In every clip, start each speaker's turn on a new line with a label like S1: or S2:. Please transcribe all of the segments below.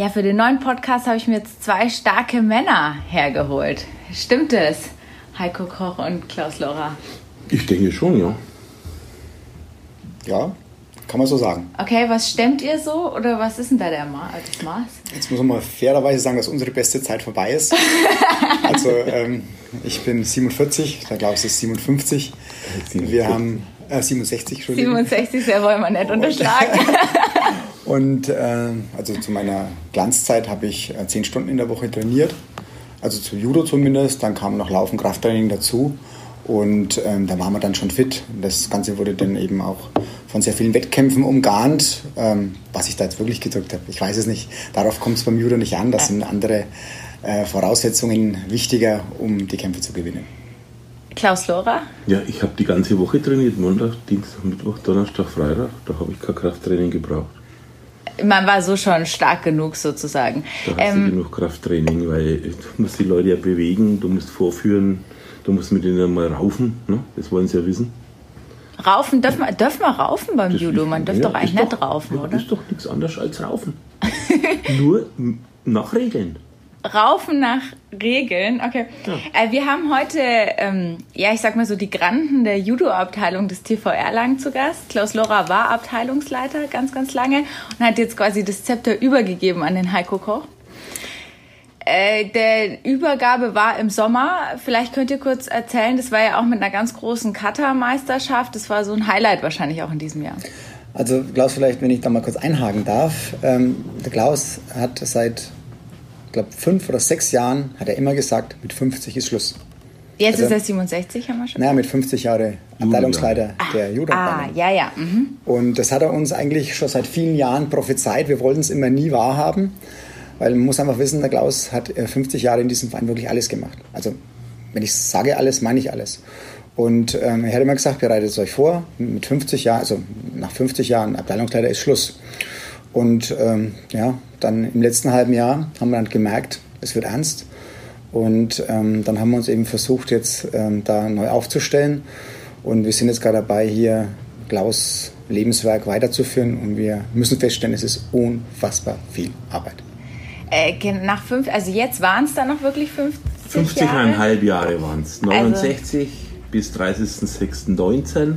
S1: Ja, für den neuen Podcast habe ich mir jetzt zwei starke Männer hergeholt. Stimmt es, Heiko Koch und Klaus Lora?
S2: Ich denke schon, ja.
S3: Ja, kann man so sagen.
S1: Okay, was stemmt ihr so oder was ist denn da der Ma das Maß?
S3: Jetzt muss man mal fairerweise sagen, dass unsere beste Zeit vorbei ist. also ähm, ich bin 47, der Klaus ist 57. Wir haben äh, 67,
S1: Entschuldigung. 67, sehr wollen wir nicht unterschlagen.
S3: Und äh, also zu meiner Glanzzeit habe ich äh, zehn Stunden in der Woche trainiert, also zu Judo zumindest. Dann kam noch Laufen, Krafttraining dazu und ähm, da waren wir dann schon fit. Das Ganze wurde dann eben auch von sehr vielen Wettkämpfen umgarnt, ähm, was ich da jetzt wirklich gedrückt habe. Ich weiß es nicht. Darauf kommt es beim Judo nicht an. Das sind andere äh, Voraussetzungen wichtiger, um die Kämpfe zu gewinnen.
S1: Klaus Lora?
S2: Ja, ich habe die ganze Woche trainiert. Montag, Dienstag, Mittwoch, Donnerstag, Freitag. Da habe ich kein Krafttraining gebraucht
S1: man war so schon stark genug sozusagen.
S2: Da hast ähm, du genug Krafttraining, weil du musst die Leute ja bewegen, du musst vorführen, du musst mit ihnen mal raufen, ne? das wollen sie ja wissen.
S1: Raufen, darf man, darf man raufen beim das Judo? Man darf ja, doch eigentlich nicht doch, raufen, oder?
S2: Das ist doch nichts anderes als raufen. Nur nach Regeln.
S1: Raufen nach Regeln. Okay. Ja. Äh, wir haben heute, ähm, ja, ich sag mal so, die Granden der Judo-Abteilung des TV Erlangen zu Gast. Klaus Lora war Abteilungsleiter ganz, ganz lange und hat jetzt quasi das Zepter übergegeben an den Heiko Koch. Äh, der Übergabe war im Sommer. Vielleicht könnt ihr kurz erzählen, das war ja auch mit einer ganz großen Kata-Meisterschaft. Das war so ein Highlight wahrscheinlich auch in diesem Jahr.
S3: Also Klaus, vielleicht, wenn ich da mal kurz einhaken darf. Ähm, der Klaus hat seit ich glaube, fünf oder sechs Jahren hat er immer gesagt, mit 50 ist Schluss.
S1: Jetzt also, ist er 67, haben wir schon.
S3: Naja, mit 50 Jahre Abteilungsleiter
S1: ah,
S3: der judo
S1: Ah, ja, ja. Mhm.
S3: Und das hat er uns eigentlich schon seit vielen Jahren prophezeit. Wir wollten es immer nie wahrhaben, weil man muss einfach wissen, der Klaus hat 50 Jahre in diesem Verein wirklich alles gemacht. Also, wenn ich sage alles, meine ich alles. Und ähm, er hat immer gesagt, bereitet es euch vor, mit 50 Jahren, also nach 50 Jahren Abteilungsleiter ist Schluss. Und ähm, ja, dann im letzten halben Jahr haben wir dann gemerkt, es wird ernst. Und ähm, dann haben wir uns eben versucht, jetzt ähm, da neu aufzustellen. Und wir sind jetzt gerade dabei, hier Klaus Lebenswerk weiterzuführen. Und wir müssen feststellen, es ist unfassbar viel Arbeit.
S1: Äh, nach fünf, also jetzt waren es dann noch wirklich 50
S2: 50,5 Jahre waren es. 69 also. bis 30.06.19.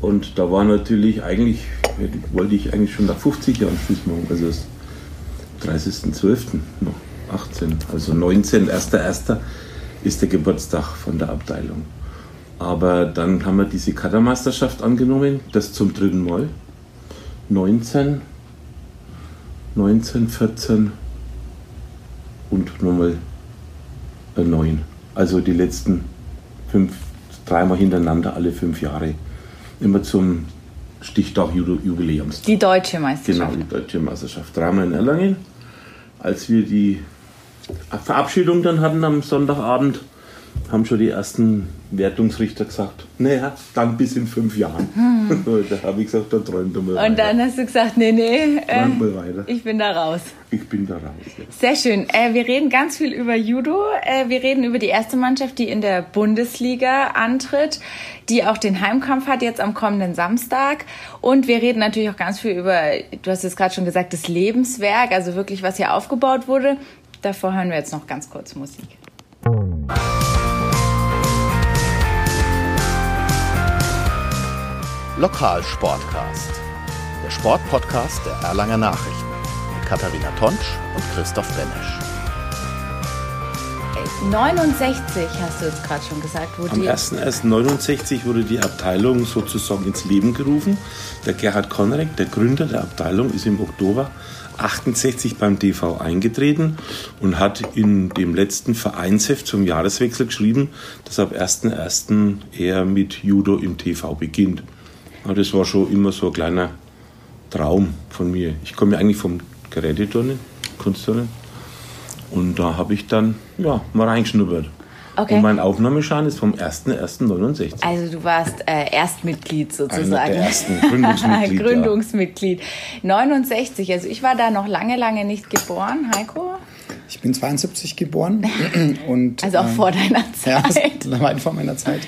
S2: Und da war natürlich eigentlich, wollte ich eigentlich schon nach 50 Jahren Schluss machen. Also das 30.12. noch 18, also 19, 1.1. ist der Geburtstag von der Abteilung. Aber dann haben wir diese Kadermeisterschaft angenommen, das zum dritten Mal. 19, 19, 14 und nochmal 9. Also die letzten fünf, dreimal hintereinander alle fünf Jahre. Immer zum Stichtag Jubiläums.
S1: Die deutsche Meisterschaft.
S2: Genau, die deutsche Meisterschaft. Dreimal in Erlangen. Als wir die Verabschiedung dann hatten am Sonntagabend, haben schon die ersten Wertungsrichter gesagt, naja, dann bis in fünf Jahren. Hm. da habe ich gesagt, dann träumt er mal
S1: Und
S2: weiter.
S1: dann hast du gesagt, nee, nee, äh, ich bin da raus.
S2: Ich bin da raus. Ja.
S1: Sehr schön. Äh, wir reden ganz viel über Judo. Äh, wir reden über die erste Mannschaft, die in der Bundesliga antritt, die auch den Heimkampf hat jetzt am kommenden Samstag. Und wir reden natürlich auch ganz viel über, du hast es gerade schon gesagt, das Lebenswerk, also wirklich, was hier aufgebaut wurde. Davor hören wir jetzt noch ganz kurz Musik.
S4: Lokalsportcast, der Sportpodcast der Erlanger Nachrichten mit Katharina Tonsch und Christoph Benesch.
S1: 69 hast du jetzt gerade schon gesagt.
S2: Wo Am 1.1.69 wurde die Abteilung sozusagen ins Leben gerufen. Der Gerhard Konrek, der Gründer der Abteilung, ist im Oktober 68 beim TV eingetreten und hat in dem letzten Vereinsheft zum Jahreswechsel geschrieben, dass ab 1.1. er mit Judo im TV beginnt. Aber das war schon immer so ein kleiner Traum von mir. Ich komme ja eigentlich vom Geräteturnen, Kunstturnen. Und da habe ich dann ja, mal reingeschnuppert. Okay. Und mein Aufnahmeschein ist vom 1.1.69.
S1: Also du warst äh, Erstmitglied sozusagen.
S2: Einer der ersten Gründungsmitglied.
S1: Gründungsmitglied. 69, also ich war da noch lange, lange nicht geboren. Heiko?
S3: Ich bin 72 geboren. und,
S1: also auch ähm, vor deiner Zeit.
S3: Ja, weit vor meiner Zeit.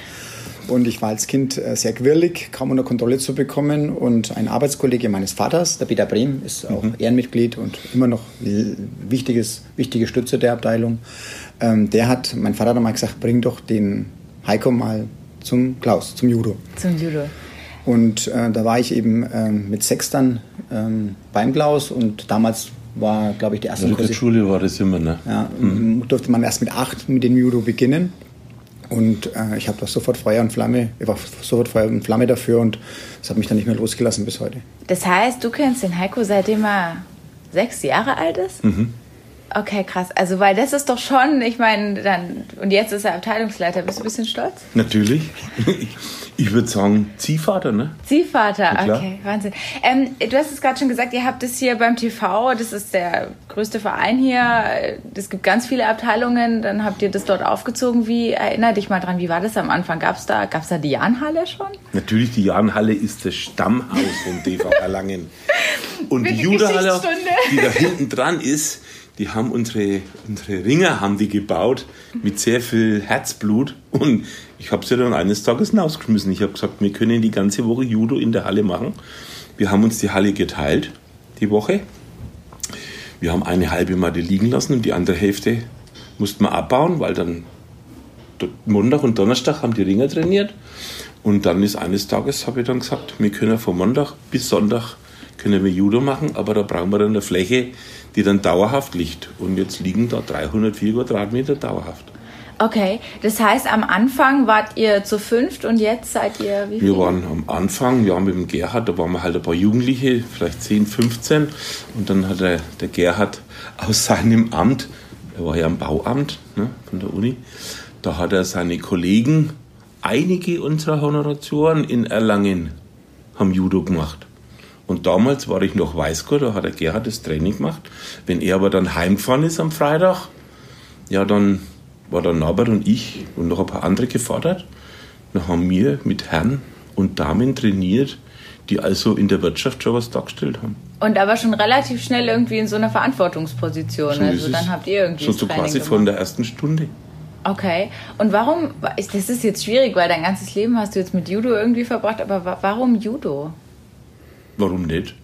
S3: Und ich war als Kind äh, sehr quirlig, kaum unter Kontrolle zu bekommen. Und ein Arbeitskollege meines Vaters, der Peter Brehm, ist auch mhm. Ehrenmitglied und immer noch wichtiges, wichtige Stütze der Abteilung. Ähm, der hat, mein Vater hat einmal gesagt, bring doch den Heiko mal zum Klaus, zum Judo.
S1: Zum Judo.
S3: Und äh, da war ich eben äh, mit sechs dann ähm, beim Klaus und damals war, glaube ich, die erste
S2: In der Schule war das immer, ne?
S3: Ja, mhm. durfte man erst mit acht mit dem Judo beginnen. Und äh, ich habe da sofort Feuer und Flamme, ich war sofort Feuer und Flamme dafür und das hat mich dann nicht mehr losgelassen bis heute.
S1: Das heißt, du kennst den Heiko seitdem er sechs Jahre alt ist? Mhm. Okay, krass. Also, weil das ist doch schon, ich meine, dann, und jetzt ist er Abteilungsleiter. Bist du ein bisschen stolz?
S2: Natürlich. Ich würde sagen, Ziehvater, ne?
S1: Ziehvater, okay, Wahnsinn. Ähm, du hast es gerade schon gesagt, ihr habt es hier beim TV, das ist der größte Verein hier. Es gibt ganz viele Abteilungen, dann habt ihr das dort aufgezogen. Wie, erinner dich mal dran, wie war das am Anfang? Gab es da, gab's da die Jahnhalle schon?
S2: Natürlich, die Jahnhalle ist das Stammhaus von TV Erlangen. Und die Judehalle, die da hinten dran ist, die haben unsere, unsere Ringer haben die gebaut mit sehr viel Herzblut und ich habe sie dann eines Tages hinausgeschmissen. Ich habe gesagt, wir können die ganze Woche Judo in der Halle machen. Wir haben uns die Halle geteilt, die Woche. Wir haben eine halbe Matte liegen lassen und die andere Hälfte mussten wir abbauen, weil dann Montag und Donnerstag haben die Ringer trainiert. Und dann ist eines Tages, habe ich dann gesagt, wir können von Montag bis Sonntag können wir Judo machen, aber da brauchen wir dann eine Fläche, die dann dauerhaft liegt. Und jetzt liegen da 304 Quadratmeter dauerhaft.
S1: Okay, das heißt, am Anfang wart ihr zu fünft und jetzt seid ihr
S2: wie viel? Wir waren am Anfang, ja, mit dem Gerhard, da waren wir halt ein paar Jugendliche, vielleicht 10, 15. Und dann hat der, der Gerhard aus seinem Amt, er war ja am Bauamt ne, von der Uni, da hat er seine Kollegen, einige unserer Honoratoren in Erlangen, haben Judo gemacht. Und damals war ich noch Weißgurt, da hat der Gerhard das Training gemacht. Wenn er aber dann heimgefahren ist am Freitag, ja, dann war der Norbert und ich und noch ein paar andere gefordert. Dann haben wir mit Herren und Damen trainiert, die also in der Wirtschaft schon was dargestellt haben.
S1: Und aber schon relativ schnell irgendwie in so einer Verantwortungsposition. So also dann habt ihr irgendwie.
S2: So, so quasi gemacht. von der ersten Stunde.
S1: Okay. Und warum, das ist jetzt schwierig, weil dein ganzes Leben hast du jetzt mit Judo irgendwie verbracht, aber warum Judo?
S2: Warum nicht?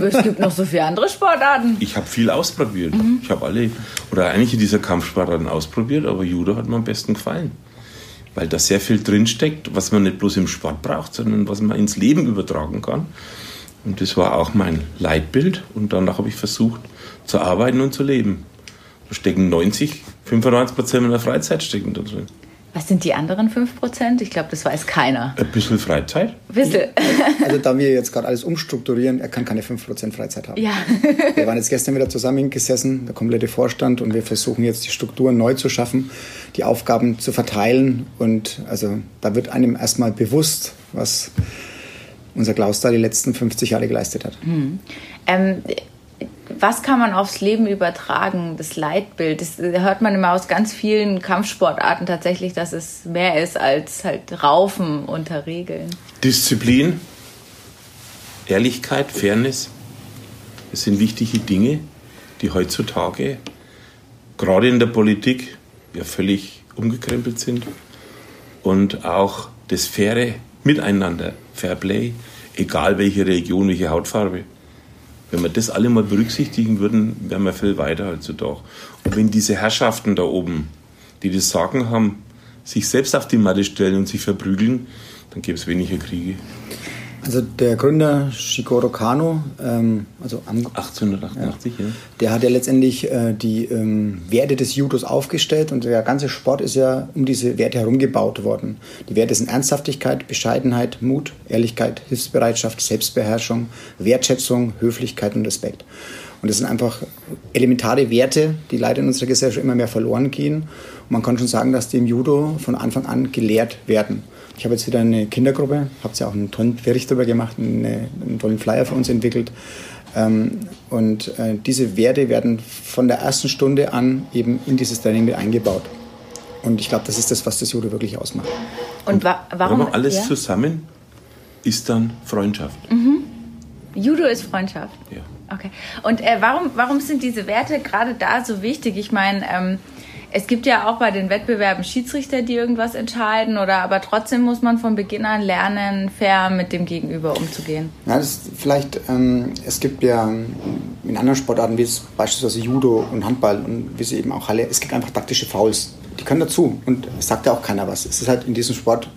S1: Es gibt noch so viele andere Sportarten.
S2: Ich habe viel ausprobiert. Mhm. Ich habe alle oder einige dieser Kampfsportarten ausprobiert, aber Judo hat mir am besten gefallen. Weil da sehr viel drinsteckt, was man nicht bloß im Sport braucht, sondern was man ins Leben übertragen kann. Und das war auch mein Leitbild. Und danach habe ich versucht zu arbeiten und zu leben. Da stecken 90, 95 Prozent meiner Freizeit stecken da drin.
S1: Was sind die anderen 5%? Ich glaube, das weiß keiner.
S2: Ein bisschen Freizeit.
S1: Bisschen.
S3: Also da wir jetzt gerade alles umstrukturieren, er kann keine 5% Freizeit haben.
S1: Ja.
S3: Wir waren jetzt gestern wieder zusammengesessen, der komplette Vorstand, und wir versuchen jetzt die Strukturen neu zu schaffen, die Aufgaben zu verteilen. Und also da wird einem erstmal bewusst, was unser Klaus da die letzten 50 Jahre geleistet hat.
S1: Hm. Ähm, was kann man aufs Leben übertragen, das Leitbild? Das hört man immer aus ganz vielen Kampfsportarten tatsächlich, dass es mehr ist als halt Raufen unter Regeln.
S2: Disziplin, Ehrlichkeit, Fairness, das sind wichtige Dinge, die heutzutage gerade in der Politik ja völlig umgekrempelt sind. Und auch das faire Miteinander, Fairplay, egal welche Region, welche Hautfarbe. Wenn wir das alle mal berücksichtigen würden, wären wir viel weiter heutzutage. Und wenn diese Herrschaften da oben, die das Sagen haben, sich selbst auf die Matte stellen und sich verprügeln, dann gäbe es weniger Kriege.
S3: Also der Gründer Shigoro Kano, ähm, also
S2: 1888, ja, ja.
S3: der hat ja letztendlich äh, die ähm, Werte des Judos aufgestellt und der ganze Sport ist ja um diese Werte herum gebaut worden. Die Werte sind Ernsthaftigkeit, Bescheidenheit, Mut, Ehrlichkeit, Hilfsbereitschaft, Selbstbeherrschung, Wertschätzung, Höflichkeit und Respekt. Und das sind einfach elementare Werte, die leider in unserer Gesellschaft immer mehr verloren gehen. Und man kann schon sagen, dass die im Judo von Anfang an gelehrt werden. Ich habe jetzt wieder eine Kindergruppe, habe ja auch einen tollen Bericht darüber gemacht, eine, einen tollen Flyer für uns entwickelt. Ähm, und äh, diese Werte werden von der ersten Stunde an eben in dieses Training mit eingebaut. Und ich glaube, das ist das, was das Judo wirklich ausmacht.
S1: Und wa warum?
S2: Aber alles ja? zusammen ist dann Freundschaft.
S1: Mhm. Judo ist Freundschaft.
S2: Ja.
S1: Okay. Und äh, warum, warum sind diese Werte gerade da so wichtig? Ich meine, ähm, Es gibt ja auch bei den Wettbewerben Schiedsrichter, die irgendwas entscheiden, oder aber trotzdem muss man von Beginn an lernen, fair mit dem Gegenüber umzugehen.
S3: Ja, das vielleicht, ähm, es gibt ja in anderen Sportarten, wie es beispielsweise Judo und Handball und wie sie eben auch Halle, es gibt einfach taktische Fouls. Die können dazu und es sagt ja auch keiner was. Es ist halt in diesem Sport,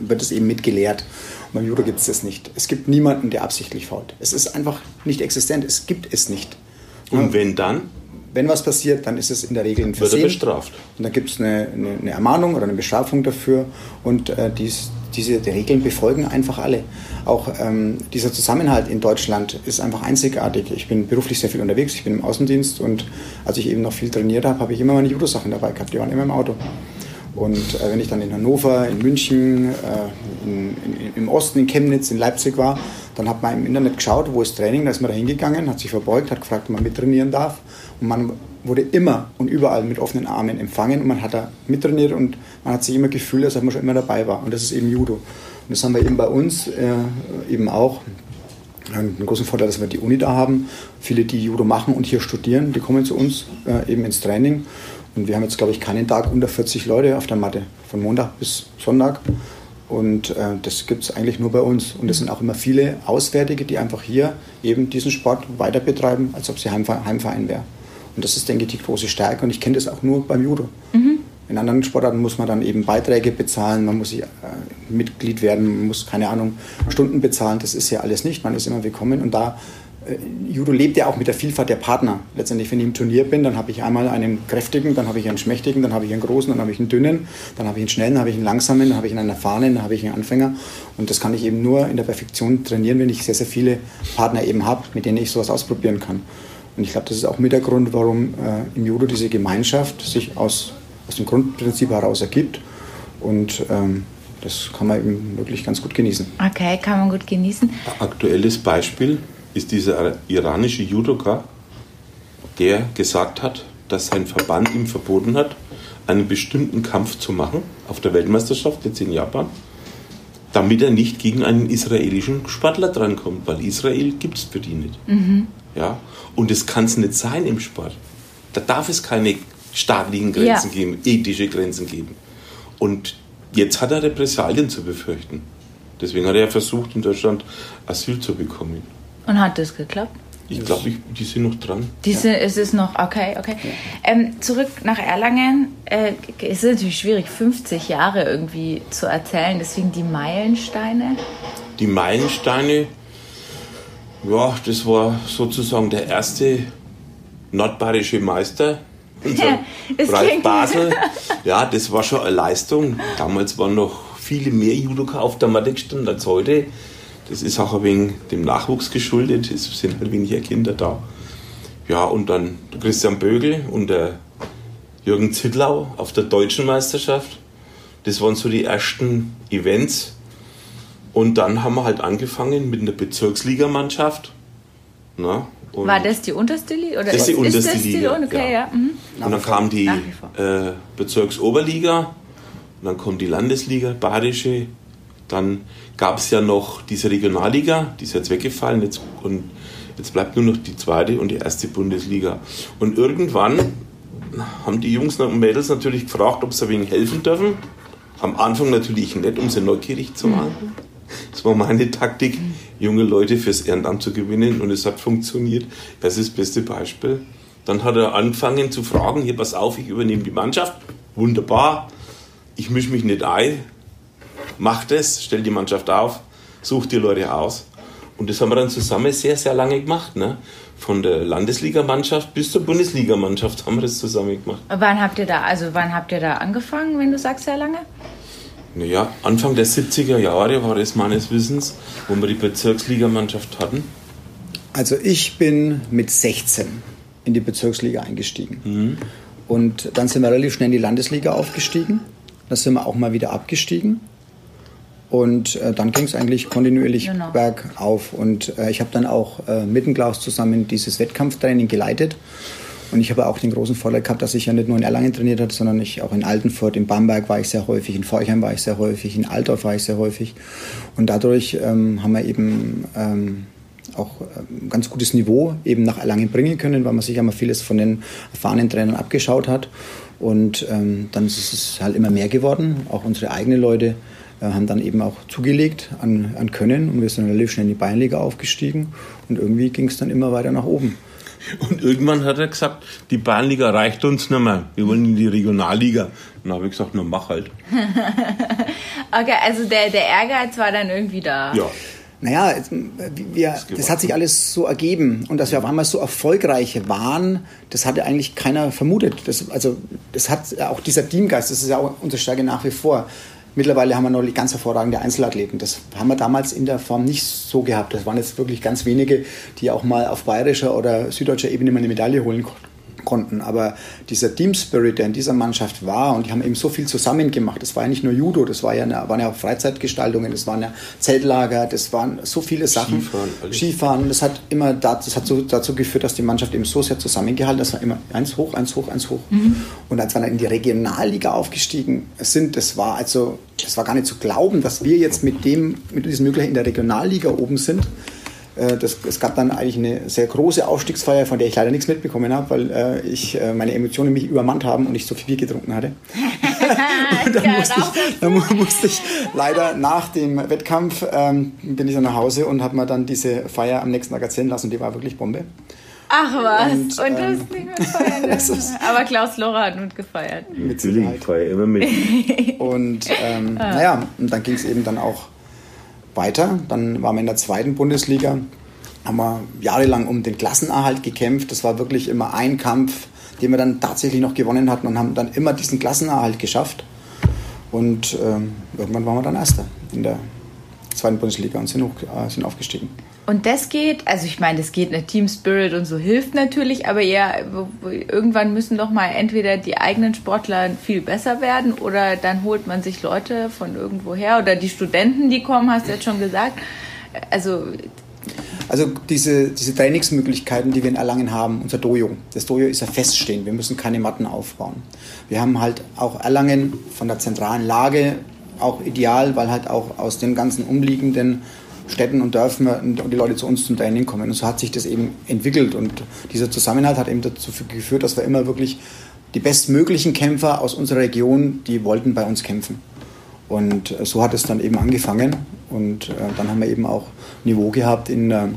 S3: wird es eben mitgelehrt. Und beim Judo gibt es das nicht. Es gibt niemanden, der absichtlich fault. Es ist einfach nicht existent. Es gibt es nicht.
S2: Und wenn dann?
S3: Wenn was passiert, dann ist es in der Regel ein Versehen.
S2: Wird er bestraft.
S3: Und dann gibt es eine, eine, eine, Ermahnung oder eine Bestrafung dafür. Und äh, dies, diese die Regeln befolgen einfach alle. Auch ähm, dieser Zusammenhalt in Deutschland ist einfach einzigartig. Ich bin beruflich sehr viel unterwegs, ich bin im Außendienst und als ich eben noch viel trainiert habe, habe ich immer meine Judo-Sachen dabei gehabt. Die waren immer im Auto. Und äh, wenn ich dann in Hannover, in München, äh, in, in, im Osten, in Chemnitz, in Leipzig war, dann hat man im Internet geschaut, wo ist Training, da ist man da hingegangen, hat sich verbeugt, hat gefragt, ob man mittrainieren darf. Und man wurde immer und überall mit offenen Armen empfangen und man hat da mittrainiert und man hat sich immer gefühlt, als ob man schon immer dabei war. Und das ist eben Judo. Und das haben wir eben bei uns äh, eben auch. Einen großen Vorteil, dass wir die Uni da haben. Viele, die Judo machen und hier studieren, die kommen zu uns äh, eben ins Training. Und wir haben jetzt, glaube ich, keinen Tag unter 40 Leute auf der Matte, von Montag bis Sonntag. Und äh, das gibt es eigentlich nur bei uns. Und es sind auch immer viele Auswärtige, die einfach hier eben diesen Sport weiter betreiben, als ob sie Heimverein, Heimverein wäre. Und das ist, denke ich, die große Stärke. Und ich kenne das auch nur beim Judo. Mhm. In anderen Sportarten muss man dann eben Beiträge bezahlen, man muss äh, Mitglied werden, man muss, keine Ahnung, Stunden bezahlen. Das ist ja alles nicht. Man ist immer willkommen. Und da Judo lebt ja auch mit der Vielfalt der Partner. Letztendlich, wenn ich im Turnier bin, dann habe ich einmal einen kräftigen, dann habe ich einen schmächtigen, dann habe ich einen großen, dann habe ich einen dünnen, dann habe ich einen schnellen, dann habe ich einen langsamen, dann habe ich einen erfahrenen, dann habe ich einen Anfänger. Und das kann ich eben nur in der Perfektion trainieren, wenn ich sehr, sehr viele Partner eben habe, mit denen ich sowas ausprobieren kann. Und ich glaube, das ist auch mit der Grund, warum äh, im Judo diese Gemeinschaft sich aus, aus dem Grundprinzip heraus ergibt. Und ähm, das kann man eben wirklich ganz gut genießen.
S1: Okay, kann man gut genießen.
S2: Aktuelles Beispiel ist dieser iranische Judoka, der gesagt hat, dass sein Verband ihm verboten hat, einen bestimmten Kampf zu machen auf der Weltmeisterschaft jetzt in Japan, damit er nicht gegen einen israelischen Sportler drankommt, weil Israel gibt es für die nicht. Mhm. Ja? Und das kann es nicht sein im Sport. Da darf es keine staatlichen Grenzen ja. geben, ethische Grenzen geben. Und jetzt hat er Repressalien zu befürchten. Deswegen hat er versucht, in Deutschland Asyl zu bekommen.
S1: Und hat das geklappt?
S2: Ich glaube, die sind noch dran.
S1: Diese, ja. Es ist noch, okay, okay. Ähm, zurück nach Erlangen. Äh, es ist natürlich schwierig, 50 Jahre irgendwie zu erzählen. Deswegen die Meilensteine.
S2: Die Meilensteine, ja, das war sozusagen der erste nordbayerische Meister. Unser Ralf Basel. Ja, das war schon eine Leistung. Damals waren noch viele mehr Judoka auf der Matte gestanden als heute. Das ist auch ein wenig dem Nachwuchs geschuldet. Es sind halt weniger Kinder da. Ja, und dann der Christian Bögel und der Jürgen Zittlau auf der deutschen Meisterschaft. Das waren so die ersten Events. Und dann haben wir halt angefangen mit einer Bezirksligamannschaft.
S1: Na, War das die unterste Liga?
S2: Oder das ist die unterste ist Liga. Die, okay, ja. ja. Mhm. Und dann kam die äh, Bezirksoberliga, und dann kommt die Landesliga, Badische, dann gab es ja noch diese Regionalliga, die ist jetzt weggefallen jetzt, und jetzt bleibt nur noch die zweite und die erste Bundesliga. Und irgendwann haben die Jungs und Mädels natürlich gefragt, ob sie ein wenig helfen dürfen. Am Anfang natürlich nicht, um sie neugierig zu machen. Das war meine Taktik, junge Leute fürs Ehrenamt zu gewinnen und es hat funktioniert. Das ist das beste Beispiel. Dann hat er angefangen zu fragen, hier pass auf, ich übernehme die Mannschaft. Wunderbar, ich mische mich nicht ein, mach das, stell die Mannschaft auf, such die Leute aus. Und das haben wir dann zusammen sehr, sehr lange gemacht. Ne? Von der Landesligamannschaft bis zur Bundesligamannschaft haben wir das zusammen gemacht.
S1: Wann habt ihr da, also wann habt ihr da angefangen, wenn du sagst sehr lange?
S2: Naja, Anfang der 70er Jahre war es meines Wissens, wo wir die Bezirksligamannschaft hatten.
S3: Also ich bin mit 16 in die Bezirksliga eingestiegen. Mhm. Und dann sind wir relativ schnell in die Landesliga aufgestiegen. Da sind wir auch mal wieder abgestiegen. Und äh, dann ging es eigentlich kontinuierlich genau. bergauf. Und äh, ich habe dann auch äh, mit dem Klaus zusammen dieses Wettkampftraining geleitet. Und ich habe auch den großen Vorteil gehabt, dass ich ja nicht nur in Erlangen trainiert habe, sondern ich auch in Altenfurt, in Bamberg war ich sehr häufig, in Forchheim war ich sehr häufig, in Altdorf war ich sehr häufig. Und dadurch ähm, haben wir eben ähm, auch ein ganz gutes Niveau eben nach Erlangen bringen können, weil man sich einmal vieles von den erfahrenen Trainern abgeschaut hat. Und ähm, dann ist es halt immer mehr geworden. Auch unsere eigenen Leute haben dann eben auch zugelegt an, an Können und wir sind relativ schnell in die Bayernliga aufgestiegen und irgendwie ging es dann immer weiter nach oben.
S2: Und irgendwann hat er gesagt, die Bayernliga reicht uns nicht mehr. Wir wollen in die Regionalliga. Und dann habe ich gesagt, na mach halt.
S1: okay, also der, der Ehrgeiz war dann irgendwie da.
S3: Ja. Naja, wir, das hat sich alles so ergeben. Und dass wir auf einmal so erfolgreich waren, das hatte eigentlich keiner vermutet. Das, also, das hat auch dieser Teamgeist, das ist ja auch unsere Stärke nach wie vor. Mittlerweile haben wir noch ganz hervorragende Einzelathleten. Das haben wir damals in der Form nicht so gehabt. Das waren jetzt wirklich ganz wenige, die auch mal auf bayerischer oder süddeutscher Ebene mal eine Medaille holen konnten. Aber dieser Team Spirit, der in dieser Mannschaft war, und die haben eben so viel zusammen gemacht. Das war ja nicht nur Judo, das war ja eine, waren ja auch Freizeitgestaltungen, das waren ja Zeltlager, das waren so viele Sachen. Skifahren, alles. Skifahren. Das hat immer das hat so dazu geführt, dass die Mannschaft eben so sehr zusammengehalten Das war immer eins hoch, eins hoch, eins hoch. Mhm. Und als wir dann in die Regionalliga aufgestiegen sind, das war also, das war gar nicht zu glauben, dass wir jetzt mit dem, mit diesem Möglichen in der Regionalliga oben sind. Äh, das, es gab dann eigentlich eine sehr große Aufstiegsfeier, von der ich leider nichts mitbekommen habe, weil äh, ich, äh, meine Emotionen mich übermannt haben und ich so viel Bier getrunken hatte. dann, musste ich, dann musste ich leider nach dem Wettkampf ähm, bin ich dann nach Hause und habe mir dann diese Feier am nächsten Tag erzählen lassen. Die war wirklich Bombe.
S1: Ach was, und, und du ähm, hast nicht mitfeiern Aber Klaus Lora hat mitgefeiert.
S2: Mit Sicherheit. Ich feiere immer mit.
S3: und ähm, ah. naja, und dann ging es eben dann auch weiter. Dann waren wir in der zweiten Bundesliga, haben wir jahrelang um den Klassenerhalt gekämpft. Das war wirklich immer ein Kampf, den wir dann tatsächlich noch gewonnen hatten und haben dann immer diesen Klassenerhalt geschafft. Und ähm, irgendwann waren wir dann Erster in der zweiten Bundesliga und sind, hoch, äh, sind aufgestiegen.
S1: Und das geht, also ich meine, das geht, eine Team Spirit und so hilft natürlich, aber ja, irgendwann müssen doch mal entweder die eigenen Sportler viel besser werden oder dann holt man sich Leute von irgendwo her oder die Studenten, die kommen, hast du jetzt schon gesagt. Also
S3: also diese, diese Trainingsmöglichkeiten, die wir in Erlangen haben, unser Dojo, das Dojo ist ja feststehend, wir müssen keine Matten aufbauen. Wir haben halt auch Erlangen von der zentralen Lage auch ideal, weil halt auch aus den ganzen umliegenden Städten und Dörfern die Leute zu uns zum Training kommen. Und so hat sich das eben entwickelt. Und dieser Zusammenhalt hat eben dazu geführt, dass wir immer wirklich die bestmöglichen Kämpfer aus unserer Region, die wollten bei uns kämpfen. Und äh, so hat es dann eben angefangen. Und äh, dann haben wir eben auch Niveau gehabt in der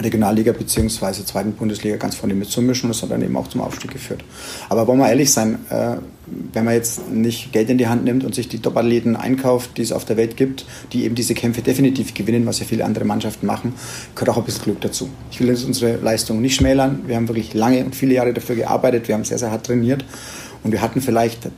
S3: Regionalliga bzw. zweiten Bundesliga ganz vorne mitzumischen. Und das hat dann eben auch zum Aufstieg geführt. Aber wollen wir ehrlich sein, äh, wenn man jetzt nicht Geld in die Hand nimmt und sich die Top-Athleten einkauft, die es auf der Welt gibt, die eben diese Kämpfe definitiv gewinnen, was ja viele andere Mannschaften machen, gehört auch ein bisschen Glück dazu. Ich will jetzt unsere Leistung nicht schmälern. Wir haben wirklich lange und viele Jahre dafür gearbeitet. Wir haben sehr, sehr hart trainiert. Und wir hatten vielleicht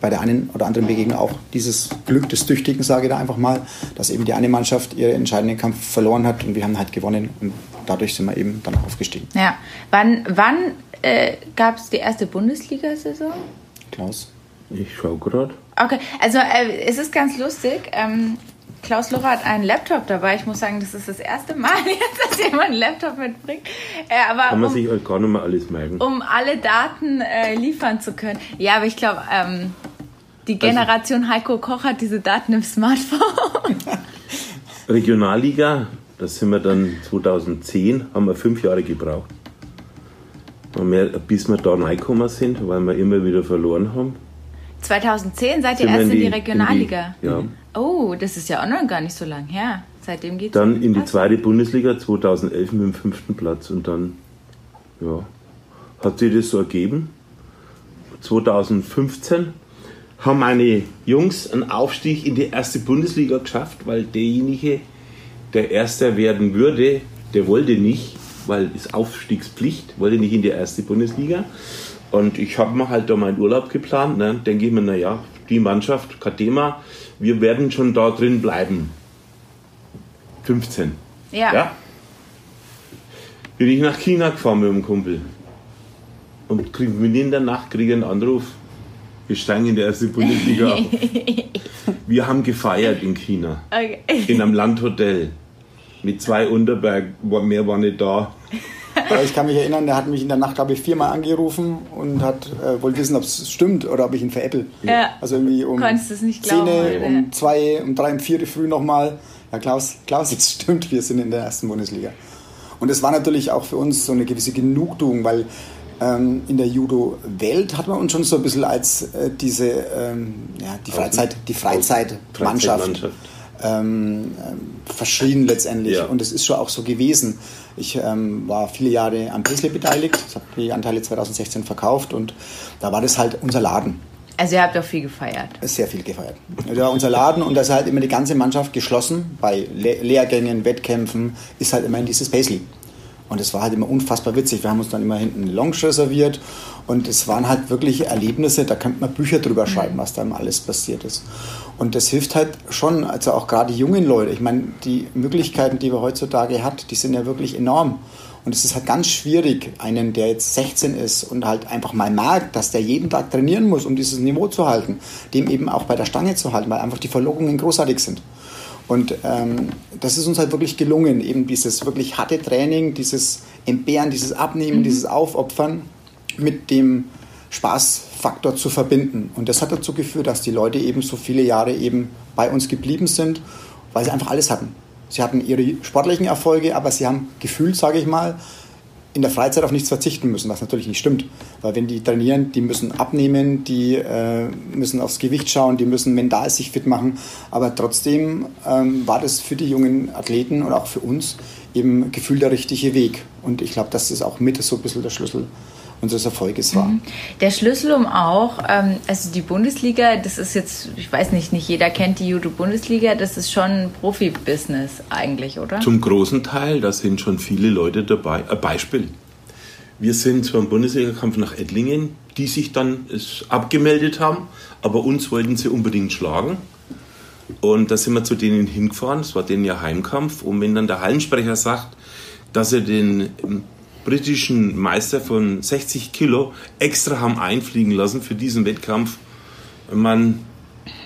S3: bei der einen oder anderen Begegnung auch dieses Glück des Tüchtigen, sage ich da einfach mal, dass eben die eine Mannschaft ihren entscheidenden Kampf verloren hat und wir haben halt gewonnen und dadurch sind wir eben dann aufgestiegen.
S1: Ja, wann, wann äh, gab es die erste Bundesliga-Saison?
S3: Klaus?
S2: Ich schaue gerade.
S1: Okay, also äh, es ist ganz lustig. Ähm, Klaus Locher hat einen Laptop dabei. Ich muss sagen, das ist das erste Mal jetzt, dass jemand einen Laptop mitbringt. Äh, aber
S2: Kann man um, sich halt gar nicht mehr alles merken.
S1: Um alle Daten äh, liefern zu können. Ja, aber ich glaube, ähm, die also Generation also, Heiko Koch hat diese Daten im Smartphone.
S2: Regionalliga, das sind wir dann 2010, haben wir fünf Jahre gebraucht. Wir, bis wir da reingekommen sind, weil wir immer wieder verloren haben.
S1: 2010 seid ihr erst in die, in die Regionalliga? In die, ja. Oh, das ist ja auch noch gar nicht so lang her. Seitdem geht
S2: Dann in die zweite Bundesliga 2011 mit dem fünften Platz und dann ja, hat sich das so ergeben. 2015 haben meine Jungs einen Aufstieg in die erste Bundesliga geschafft, weil derjenige, der Erster werden würde, der wollte nicht, weil es Aufstiegspflicht, wollte nicht in die erste Bundesliga. Und ich habe mir halt da meinen Urlaub geplant. Ne? Denke ich mir, naja, die Mannschaft, kein Thema, wir werden schon da drin bleiben. 15.
S1: Ja. ja?
S2: Bin ich nach China gefahren mit dem Kumpel. Und krieg, in der Nacht kriege ich einen Anruf. Wir steigen in die erste Bundesliga auf. Wir haben gefeiert in China. Okay. In einem Landhotel. Mit zwei Unterberg. Mehr war nicht da.
S3: ich kann mich erinnern, der hat mich in der Nacht, glaube ich, viermal angerufen und hat äh, wollte wissen, ob es stimmt oder ob ich ihn veräpple.
S1: Ja.
S3: Also irgendwie um
S1: es nicht glauben,
S3: 10, um zwei, um drei, um vier früh nochmal. Ja, Klaus, Klaus, es stimmt, wir sind in der ersten Bundesliga. Und es war natürlich auch für uns so eine gewisse Genugtuung, weil ähm, in der Judo-Welt hat man uns schon so ein bisschen als äh, diese, ähm, ja, die Freizeit, die Freizeitmannschaft. Freizeit ähm, äh, verschrien letztendlich. Ja. Und es ist schon auch so gewesen. Ich ähm, war viele Jahre am Paisley beteiligt, ich habe die Anteile 2016 verkauft und da war das halt unser Laden.
S1: Also ihr habt auch viel gefeiert.
S3: Sehr viel gefeiert. Ja, unser Laden und da ist halt immer die ganze Mannschaft geschlossen. Bei Le Lehrgängen, Wettkämpfen ist halt immer in dieses Paisley. Und es war halt immer unfassbar witzig. Wir haben uns dann immer hinten eine Longe reserviert und es waren halt wirklich Erlebnisse, da könnte man Bücher drüber schreiben, was da immer alles passiert ist. Und das hilft halt schon, also auch gerade die jungen Leute. Ich meine, die Möglichkeiten, die wir heutzutage hat, die sind ja wirklich enorm. Und es ist halt ganz schwierig, einen, der jetzt 16 ist und halt einfach mal merkt, dass der jeden Tag trainieren muss, um dieses Niveau zu halten, dem eben auch bei der Stange zu halten, weil einfach die Verlockungen großartig sind. Und ähm, das ist uns halt wirklich gelungen, eben dieses wirklich harte Training, dieses Entbehren, dieses Abnehmen, mhm. dieses Aufopfern mit dem Spaßfaktor zu verbinden. Und das hat dazu geführt, dass die Leute eben so viele Jahre eben bei uns geblieben sind, weil sie einfach alles hatten. Sie hatten ihre sportlichen Erfolge, aber sie haben gefühlt, sage ich mal, in der Freizeit auf nichts verzichten müssen, was natürlich nicht stimmt. Weil wenn die trainieren, die müssen abnehmen, die äh, müssen aufs Gewicht schauen, die müssen mental sich fit machen. Aber trotzdem ähm, war das für die jungen Athleten und auch für uns eben gefühlt der richtige Weg. Und ich glaube, das ist auch mit so ein bisschen der Schlüssel unseres Erfolges war. Mhm.
S1: Der Schlüssel um auch, ähm, also die Bundesliga, das ist jetzt, ich weiß nicht, nicht jeder kennt die Judo-Bundesliga, das ist schon Profibusiness eigentlich, oder?
S2: Zum großen Teil, da sind schon viele Leute dabei. Ein Beispiel. Wir sind zum Bundesliga-Kampf nach Ettlingen, die sich dann abgemeldet haben, aber uns wollten sie unbedingt schlagen. Und da sind wir zu denen hingefahren, es war denen ja Heimkampf. Und wenn dann der Hallensprecher sagt, dass er den britischen Meister von 60 Kilo extra haben einfliegen lassen für diesen Wettkampf. Man,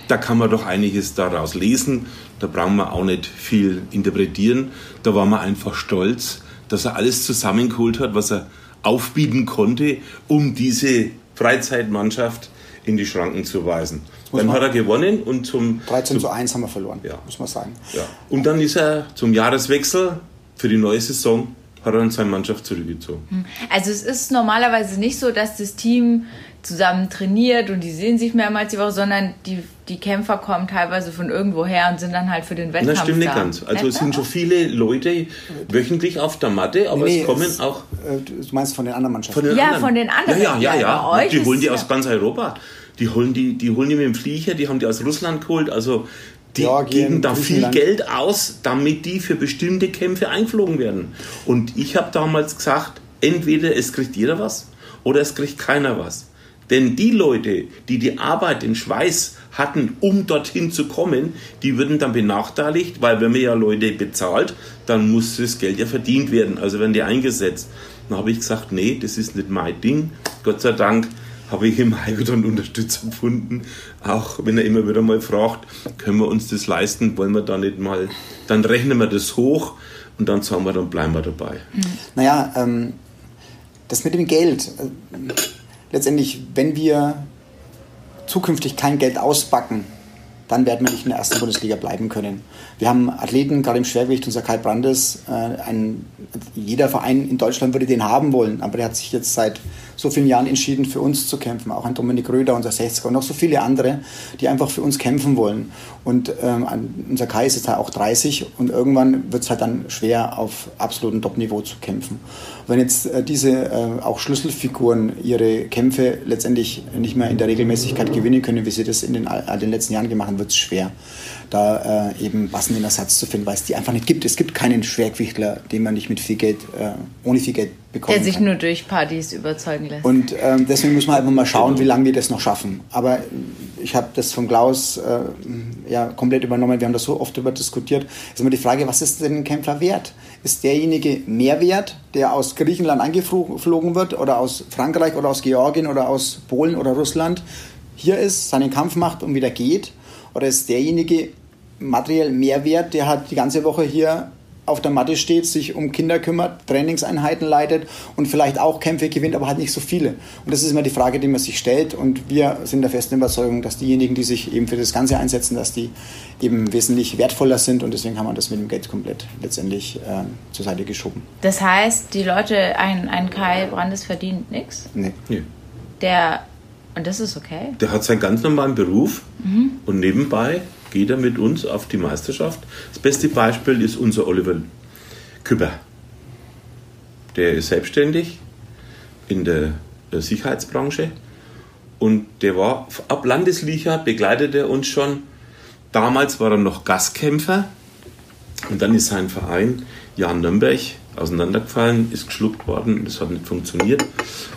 S2: da kann man doch einiges daraus lesen. Da brauchen wir auch nicht viel interpretieren. Da war man einfach stolz, dass er alles zusammengeholt hat, was er aufbieten konnte, um diese Freizeitmannschaft in die Schranken zu weisen. Muss dann hat er gewonnen und zum
S3: 13 zum, zu 1 haben wir verloren, ja. muss man sagen.
S2: Ja. Und dann ist er zum Jahreswechsel für die neue Saison hat er dann seine Mannschaft zurückgezogen. Hm.
S1: Also es ist normalerweise nicht so, dass das Team zusammen trainiert und die sehen sich mehrmals die Woche, sondern die, die Kämpfer kommen teilweise von irgendwo her und sind dann halt für den Wettkampf
S2: Das stimmt nicht ganz. Also es sind schon viele Leute wöchentlich auf der Matte, aber nee, es kommen es, auch...
S3: Äh, du meinst von den anderen Mannschaften?
S1: Von den
S3: ja,
S1: anderen. von den anderen.
S2: Ja, ja, ja. ja. Die holen die aus ganz Europa. Die holen die, die holen die mit dem Flieger, die haben die aus Russland geholt. Also die Georgien, geben da viel Geld aus, damit die für bestimmte Kämpfe eingeflogen werden. Und ich habe damals gesagt, entweder es kriegt jeder was oder es kriegt keiner was. Denn die Leute, die die Arbeit, den Schweiß hatten, um dorthin zu kommen, die würden dann benachteiligt, weil wenn man ja Leute bezahlt, dann muss das Geld ja verdient werden, also werden die eingesetzt. Dann habe ich gesagt, nee, das ist nicht mein Ding. Gott sei Dank habe ich im Haigoton Unterstützer gefunden. Auch wenn er immer wieder mal fragt, können wir uns das leisten, wollen wir da nicht mal, dann rechnen wir das hoch und dann sagen wir, dann bleiben wir dabei.
S3: Mhm. Naja, ähm, das mit dem Geld. Äh, letztendlich, wenn wir zukünftig kein Geld ausbacken, dann werden wir nicht in der ersten Bundesliga bleiben können. Wir haben Athleten, gerade im Schwergewicht, unser Kai Brandes, äh, ein, jeder Verein in Deutschland würde den haben wollen, aber der hat sich jetzt seit so vielen Jahren entschieden, für uns zu kämpfen. Auch ein Dominik Röder, unser 60er und noch so viele andere, die einfach für uns kämpfen wollen. Und ähm, unser Kai ist jetzt halt auch 30 und irgendwann wird es halt dann schwer, auf absolutem Top-Niveau zu kämpfen. Wenn jetzt äh, diese äh, auch Schlüsselfiguren ihre Kämpfe letztendlich nicht mehr in der Regelmäßigkeit gewinnen können, wie sie das in den, äh, den letzten Jahren gemacht haben, wird es schwer da äh, eben passenden Ersatz zu finden, weil es die einfach nicht gibt. Es gibt keinen Schwergewichtler, den man nicht mit viel Geld, äh, ohne viel Geld bekommt.
S1: Der sich kann. nur durch Partys überzeugen lässt.
S3: Und ähm, deswegen muss man einfach mal schauen, genau. wie lange wir das noch schaffen. Aber ich habe das von Klaus äh, ja, komplett übernommen. Wir haben das so oft darüber diskutiert. Es ist immer die Frage, was ist denn ein Kämpfer wert? Ist derjenige mehr wert, der aus Griechenland angeflogen wird oder aus Frankreich oder aus Georgien oder aus Polen oder Russland hier ist, seinen Kampf macht und wieder geht? Oder ist derjenige materiell mehr wert, der hat die ganze Woche hier auf der Matte steht, sich um Kinder kümmert, Trainingseinheiten leitet und vielleicht auch Kämpfe gewinnt, aber halt nicht so viele. Und das ist immer die Frage, die man sich stellt. Und wir sind der festen Überzeugung, dass diejenigen, die sich eben für das Ganze einsetzen, dass die eben wesentlich wertvoller sind. Und deswegen haben wir das mit dem Geld komplett letztendlich äh, zur Seite geschoben.
S1: Das heißt, die Leute, ein, ein Kai Brandes verdient nichts?
S3: Nee.
S2: Nee.
S1: Der, und das ist okay.
S2: Der hat seinen ganz normalen Beruf und nebenbei geht er mit uns auf die Meisterschaft. Das beste Beispiel ist unser Oliver Küpper. Der ist selbstständig in der äh, Sicherheitsbranche und der war ab Landesliga begleitet er uns schon. Damals war er noch Gastkämpfer und dann ist sein Verein Jan Nürnberg auseinandergefallen, ist geschluckt worden, das hat nicht funktioniert.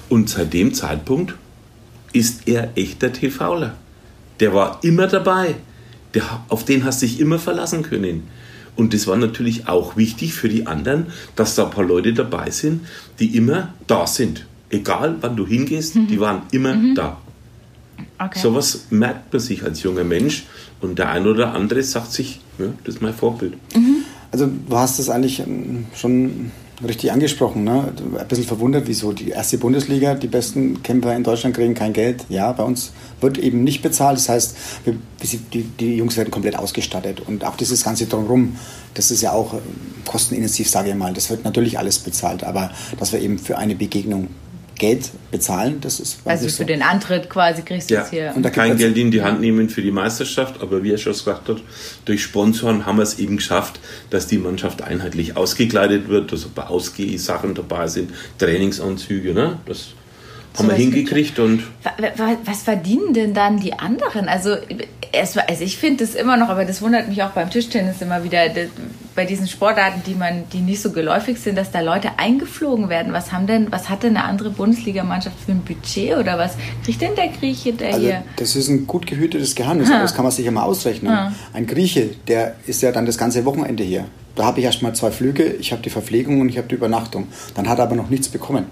S2: Und seit dem Zeitpunkt ist er echter TVler. Der war immer dabei. Der, auf den hast du dich immer verlassen können. Und das war natürlich auch wichtig für die anderen, dass da ein paar Leute dabei sind, die immer da sind. Egal, wann du hingehst, die waren immer da.
S1: okay.
S2: Sowas merkt man sich als junger Mensch und der ein oder andere sagt sich, ja, das ist mein Vorbild.
S3: Also du hast es eigentlich ähm, schon richtig angesprochen. Ne? Ein bisschen verwundert, wieso die erste Bundesliga, die besten Kämpfer in Deutschland kriegen kein Geld. Ja, bei uns wird eben nicht bezahlt. Das heißt, wir, die, die Jungs werden komplett ausgestattet. Und auch dieses ganze Drumherum, das ist ja auch ähm, kostenintensiv, sage ich mal. Das wird natürlich alles bezahlt. Aber dass wir eben für eine Begegnung Geld bezahlen, das ist
S1: Also für
S3: so.
S1: den Antritt quasi kriegst du
S2: Ja,
S1: es hier.
S3: Und da
S2: kein Geld in die Hand nehmen für die Meisterschaft, aber wie er schon gesagt hat, durch Sponsoren haben wir es eben geschafft, dass die Mannschaft einheitlich ausgekleidet wird, dass ein paar Ausgehsachen dabei sind, Trainingsanzüge, ne? das haben wir hingekriegt und
S1: Wa- wa- Was verdienen denn dann die anderen? Also, erst mal- also ich finde das immer noch, aber das wundert mich auch beim Tischtennis immer wieder, das- bei diesen Sportarten, die man, die nicht so geläufig sind, dass da Leute eingeflogen werden. Was haben denn, was hat denn eine andere Bundesligamannschaft für ein Budget oder was kriegt denn der Grieche, der
S3: Also
S1: hier?
S3: das ist ein gut gehütetes Geheimnis, aber das kann man sich ja mal ausrechnen.
S1: Ha.
S3: Ein Grieche, der ist ja dann das ganze Wochenende hier. Da habe ich erstmal zwei Flüge, ich habe die Verpflegung und ich habe die Übernachtung. Dann hat er aber noch nichts bekommen.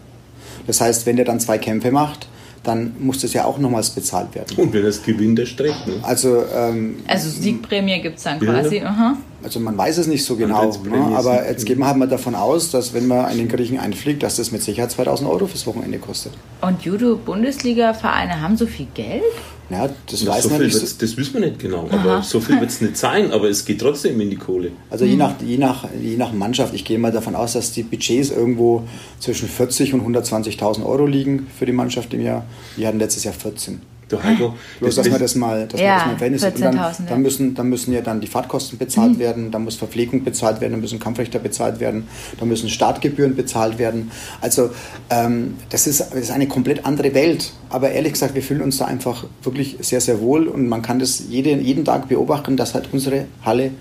S3: Das heißt, wenn der dann zwei Kämpfe macht, dann muss das ja auch nochmals bezahlt werden.
S2: Und wenn es gewinnt, der streckt. Ne?
S3: Also, ähm,
S1: Also Siegprämie gibt es dann
S2: Ja.
S1: quasi. Aha.
S3: also man weiß es nicht so genau,
S2: Antrittsprämie
S3: ne? aber jetzt gehen wir halt mal davon aus, dass wenn man einen Griechen einfliegt, dass das mit Sicherheit 2000 Euro fürs Wochenende kostet.
S1: Und Judo-Bundesliga-Vereine haben so viel Geld?
S3: Ja, das
S2: Na,
S3: weiß
S2: so
S3: man nicht. so-
S2: das wissen wir nicht genau, aber so viel wird es nicht sein, aber es geht trotzdem in die Kohle.
S3: Also je, nach, je, nach, je nach Mannschaft, ich gehe mal davon aus, dass die Budgets irgendwo zwischen 40 und 120.000 Euro liegen für die Mannschaft im Jahr. Wir hatten letztes Jahr 14.
S2: Der Heiko,
S3: Bloß, dass man das mal, dass
S1: Ja,
S3: man das mal. Und dann,
S1: 14.000, ja.
S3: dann, müssen, dann müssen ja dann die Fahrtkosten bezahlt werden, dann muss Verpflegung bezahlt werden, dann müssen Kampfrichter bezahlt werden, dann müssen Startgebühren bezahlt werden. Also ähm, das, ist, das ist eine komplett andere Welt. Aber ehrlich gesagt, wir fühlen uns da einfach wirklich sehr, sehr wohl und man kann das jede, jeden Tag beobachten, dass halt unsere Halle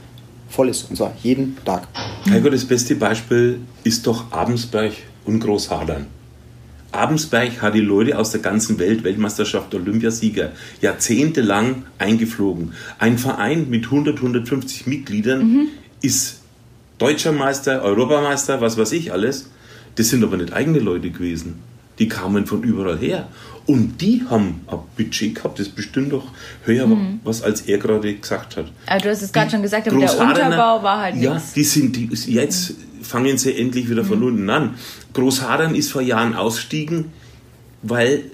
S3: voll ist. Und zwar jeden Tag.
S2: Heiko, das beste Beispiel ist doch Abensberg und Großhadern. Abensberg hat die Leute aus der ganzen Welt, Weltmeisterschaft, Olympiasieger, jahrzehntelang eingeflogen. Ein Verein mit 100, 150 Mitgliedern ist deutscher Meister, Europameister, was weiß ich alles. Das sind aber nicht eigene Leute gewesen. Die kamen von überall her. Und die haben ein Budget gehabt, das bestimmt doch höher, was als er gerade gesagt hat.
S1: Also du hast es gerade schon gesagt, aber der Unterbau war halt
S2: Ja,
S1: nichts.
S2: die sind, die, jetzt fangen sie endlich wieder von unten an. Großhadern ist vor Jahren ausgestiegen, weil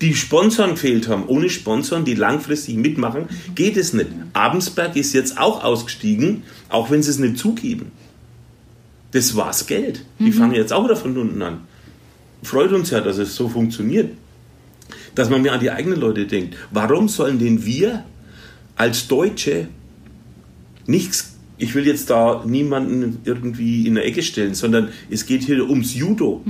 S2: die Sponsoren gefehlt haben. Ohne Sponsoren, die langfristig mitmachen, geht es nicht. Abensberg ist jetzt auch ausgestiegen, auch wenn sie es nicht zugeben. Das war's Geld. Die fangen jetzt auch wieder von unten an. Freut uns ja, dass es so funktioniert. Dass man mehr an die eigenen Leute denkt. Warum sollen denn wir als Deutsche nichts, ich will jetzt da niemanden irgendwie in der Ecke stellen, sondern es geht hier ums Judo.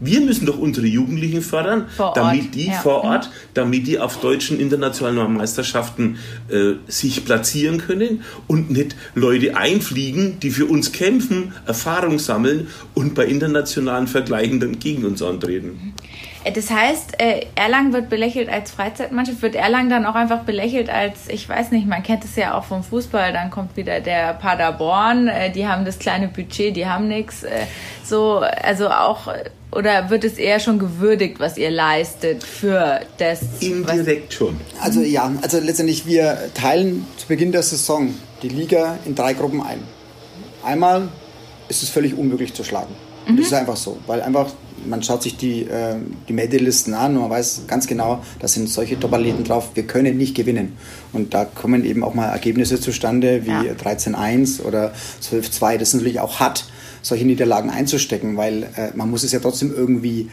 S2: Wir müssen doch unsere Jugendlichen fördern.
S1: Vor Ort,
S2: damit die
S1: ja.
S2: vor Ort, damit die auf deutschen internationalen Meisterschaften äh, sich platzieren können und nicht Leute einfliegen, die für uns kämpfen, Erfahrung sammeln und bei internationalen Vergleichen dann gegen uns antreten.
S1: Äh, Das heißt, äh, Erlangen wird belächelt als Freizeitmannschaft, wird Erlangen dann auch einfach belächelt als, ich weiß nicht, man kennt es ja auch vom Fußball, dann kommt wieder der Paderborn, äh, die haben das kleine Budget, die haben nichts. So, also auch, oder wird es eher schon gewürdigt, was ihr leistet für das?
S2: Indirekt schon.
S3: Also ja, also letztendlich wir teilen zu Beginn der Saison die Liga in drei Gruppen ein. Einmal ist es völlig unmöglich zu schlagen. Mhm. Das ist einfach so, weil einfach man schaut sich die, äh, die Meldelisten an und man weiß ganz genau, da sind solche Top-Athleten drauf, wir können nicht gewinnen. Und da kommen eben auch mal Ergebnisse zustande wie ja. 13-1 oder 12-2. Das ist natürlich auch hart, solche Niederlagen einzustecken, weil äh, man muss es ja trotzdem irgendwie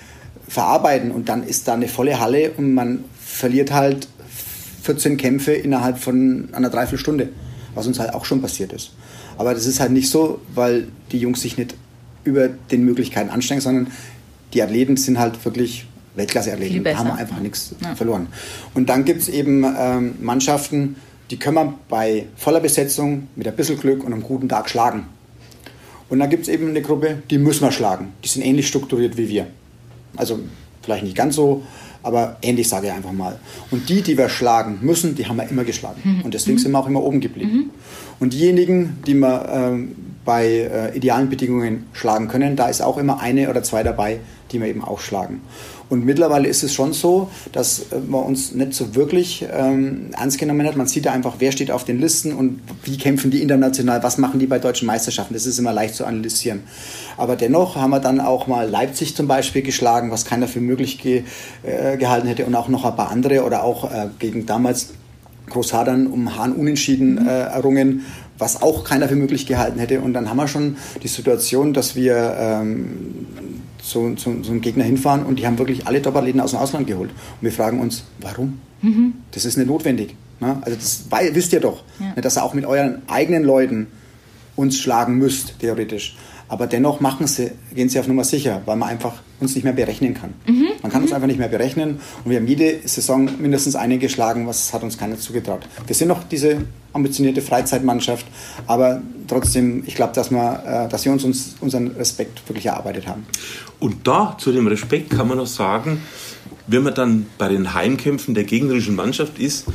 S3: verarbeiten und dann ist da eine volle Halle und man verliert halt 14 Kämpfe innerhalb von einer Dreiviertelstunde, was uns halt auch schon passiert ist. Aber das ist halt nicht so, weil die Jungs sich nicht über den Möglichkeiten anstrengen, sondern die Athleten sind halt wirklich Weltklasse-Athleten. Haben einfach nichts ja. verloren. Und dann gibt es eben ähm, Mannschaften, die können wir bei voller Besetzung mit ein bisschen Glück und einem guten Tag schlagen. Und dann gibt es eben eine Gruppe, die müssen wir schlagen. Die sind ähnlich strukturiert wie wir. Also vielleicht nicht ganz so, aber ähnlich sage ich einfach mal. Und die, die wir schlagen müssen, die haben wir immer geschlagen. Mhm. Und deswegen sind wir auch immer oben geblieben. Mhm. Und diejenigen, die wir ähm, bei äh, idealen Bedingungen schlagen können, da ist auch immer eine oder zwei dabei, die wir eben auch schlagen. Und mittlerweile ist es schon so, dass äh, man uns nicht so wirklich ähm, ernst genommen hat. Man sieht ja einfach, wer steht auf den Listen und wie kämpfen die international, was machen die bei deutschen Meisterschaften. Das ist immer leicht zu analysieren. Aber dennoch haben wir dann auch mal Leipzig zum Beispiel geschlagen, was keiner für möglich ge äh, gehalten hätte und auch noch ein paar andere oder auch äh, gegen damals Großhadern um Hahn unentschieden äh, errungen, was auch keiner für möglich gehalten hätte. Und dann haben wir schon die Situation, dass wir ähm, zu, zu, zu einem Gegner hinfahren und die haben wirklich alle Top-Athleten aus dem Ausland geholt. Und wir fragen uns, warum? Mhm. Das ist nicht notwendig. Ne? Also das weil, wisst ihr doch, ja. Ne, dass ihr auch mit euren eigenen Leuten uns schlagen müsst, theoretisch. Aber dennoch machen sie, gehen sie auf Nummer sicher, weil man einfach uns nicht mehr berechnen kann. Mhm. Man kann mhm. uns einfach nicht mehr berechnen und wir haben jede Saison mindestens einen geschlagen, was hat uns keiner zugetraut. Wir sind noch diese ambitionierte Freizeitmannschaft, aber trotzdem, ich glaube, dass, wir, äh, dass wir uns, uns unseren Respekt wirklich erarbeitet haben.
S2: Und da zu dem Respekt kann man noch sagen, wenn man dann bei den Heimkämpfen der gegnerischen Mannschaft ist,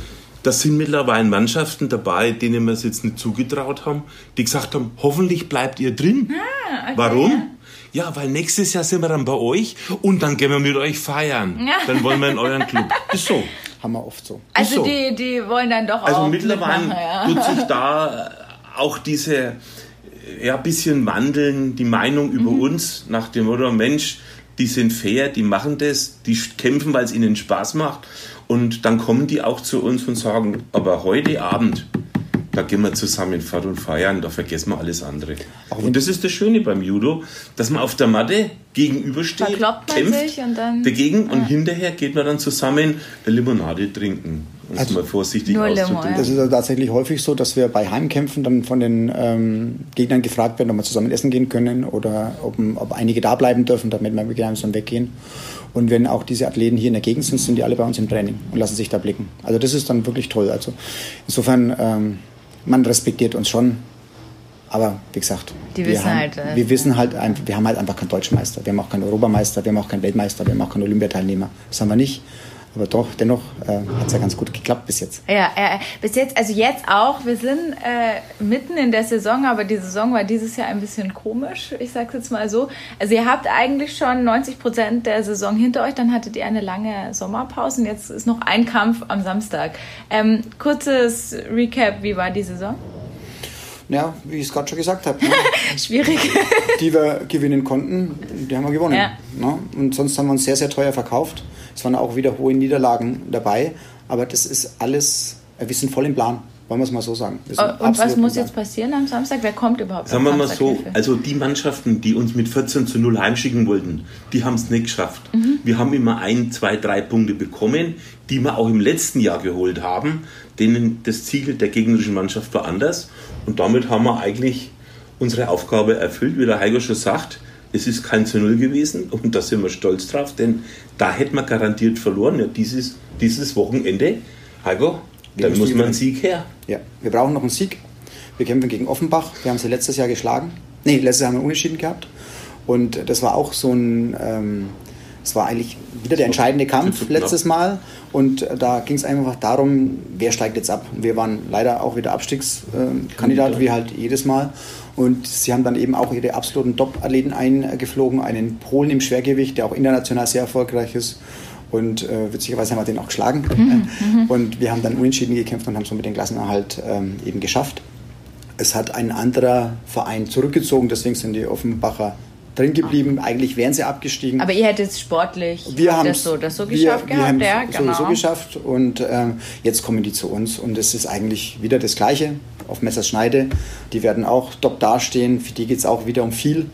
S2: da sind mittlerweile Mannschaften dabei, denen wir es jetzt nicht zugetraut haben, die gesagt haben, hoffentlich bleibt ihr drin. Ah, okay. Warum? Ja, weil nächstes Jahr sind wir dann bei euch und dann gehen wir mit euch feiern. Ja. Dann wollen wir in euren Club. Ist so.
S3: Haben wir oft so.
S1: Also
S3: so.
S1: Die, die wollen dann doch
S2: also auch. Also mittlerweile ja. tut sich da äh, auch diese äh, ja, bisschen wandeln, die Meinung über mhm. uns nach dem Motto, Mensch, die sind fair, die machen das, die kämpfen, weil es ihnen Spaß macht. Und dann kommen die auch zu uns und sagen, aber heute Abend, da gehen wir zusammen fort und feiern, da vergessen wir alles andere. Und das ist das Schöne beim Judo, dass man auf der Matte gegenübersteht, kämpft dagegen ja. und hinterher geht man dann zusammen eine Limonade trinken. Um also mal vorsichtig auszudrücken.
S3: Das ist also tatsächlich häufig so, dass wir bei Heimkämpfen dann von den ähm, Gegnern gefragt werden, ob wir zusammen essen gehen können oder ob, ob einige da bleiben dürfen, damit wir gemeinsam weggehen. Und wenn auch diese Athleten hier in der Gegend sind, sind die alle bei uns im Training und lassen sich da blicken. Also das ist dann wirklich toll. Also insofern, ähm, man respektiert uns schon. Aber wie gesagt,
S1: die wir,
S3: haben,
S1: halt, äh,
S3: wir wissen halt, wir haben halt einfach keinen Deutschen Meister. Wir haben auch keinen Europameister, wir haben auch keinen Weltmeister, wir haben auch keinen Olympiateilnehmer. Das haben wir nicht. Aber doch, dennoch äh, hat es ja ganz gut geklappt bis jetzt.
S1: Ja, äh, bis jetzt, also jetzt auch. Wir sind äh, mitten in der Saison, aber die Saison war dieses Jahr ein bisschen komisch. Ich sage es jetzt mal so. Also ihr habt eigentlich schon 90 Prozent der Saison hinter euch. Dann hattet ihr eine lange Sommerpause und jetzt ist noch ein Kampf am Samstag. Ähm, kurzes Recap, wie war die Saison?
S3: Ja, wie ich es gerade schon gesagt habe. Ne?
S1: Schwierig.
S3: Die wir gewinnen konnten, die haben wir gewonnen. Ja. Ne? Und sonst haben wir uns sehr, sehr teuer verkauft. Es waren auch wieder hohe Niederlagen dabei, aber das ist alles, äh, wir sind voll im Plan. Wollen wir es mal so sagen.
S1: Oh, und was muss jetzt passieren am Samstag? Wer kommt überhaupt?
S2: Sagen wir mal so, also die Mannschaften, die uns mit 14 zu 0 heimschicken wollten, die haben es nicht geschafft. Mhm. Wir haben immer ein, zwei, drei Punkte bekommen, die wir auch im letzten Jahr geholt haben. Denen das Ziel der gegnerischen Mannschaft war anders. Und damit haben wir eigentlich unsere Aufgabe erfüllt, wie der Heiko schon sagt. Es ist kein zu Null gewesen und da sind wir stolz drauf, denn da hätten wir garantiert verloren. Ja, dieses, dieses Wochenende, Heiko, dann muss man einen Sieg her.
S3: Ja, wir brauchen noch einen Sieg. Wir kämpfen gegen Offenbach. Wir haben sie letztes Jahr geschlagen. Nee, letztes Jahr haben wir unentschieden gehabt. Und das war auch so ein, ähm, es war eigentlich wieder der entscheidende Kampf letztes Mal. Und da ging es einfach darum, wer steigt jetzt ab. Wir waren leider auch wieder Abstiegskandidat, wie halt jedes Mal. Und sie haben dann eben auch ihre absoluten Top-Athleten eingeflogen, einen Polen im Schwergewicht, der auch international sehr erfolgreich ist. Und äh, witzigerweise haben wir den auch geschlagen. Mhm, mhm. und wir haben dann unentschieden gekämpft und haben somit den Klassenerhalt ähm, eben geschafft. Es hat ein anderer Verein zurückgezogen, deswegen sind die Offenbacher drin geblieben. Eigentlich wären sie abgestiegen.
S1: Aber ihr hättet es sportlich
S3: wir haben
S1: das so, das so geschafft
S3: wir,
S1: gehabt,
S3: wir
S1: ja,
S3: haben
S1: genau.
S3: sowieso geschafft und ähm, jetzt kommen die zu uns und es ist eigentlich wieder das Gleiche auf Messerschneide. Die werden auch top dastehen, für die geht es auch wieder um viel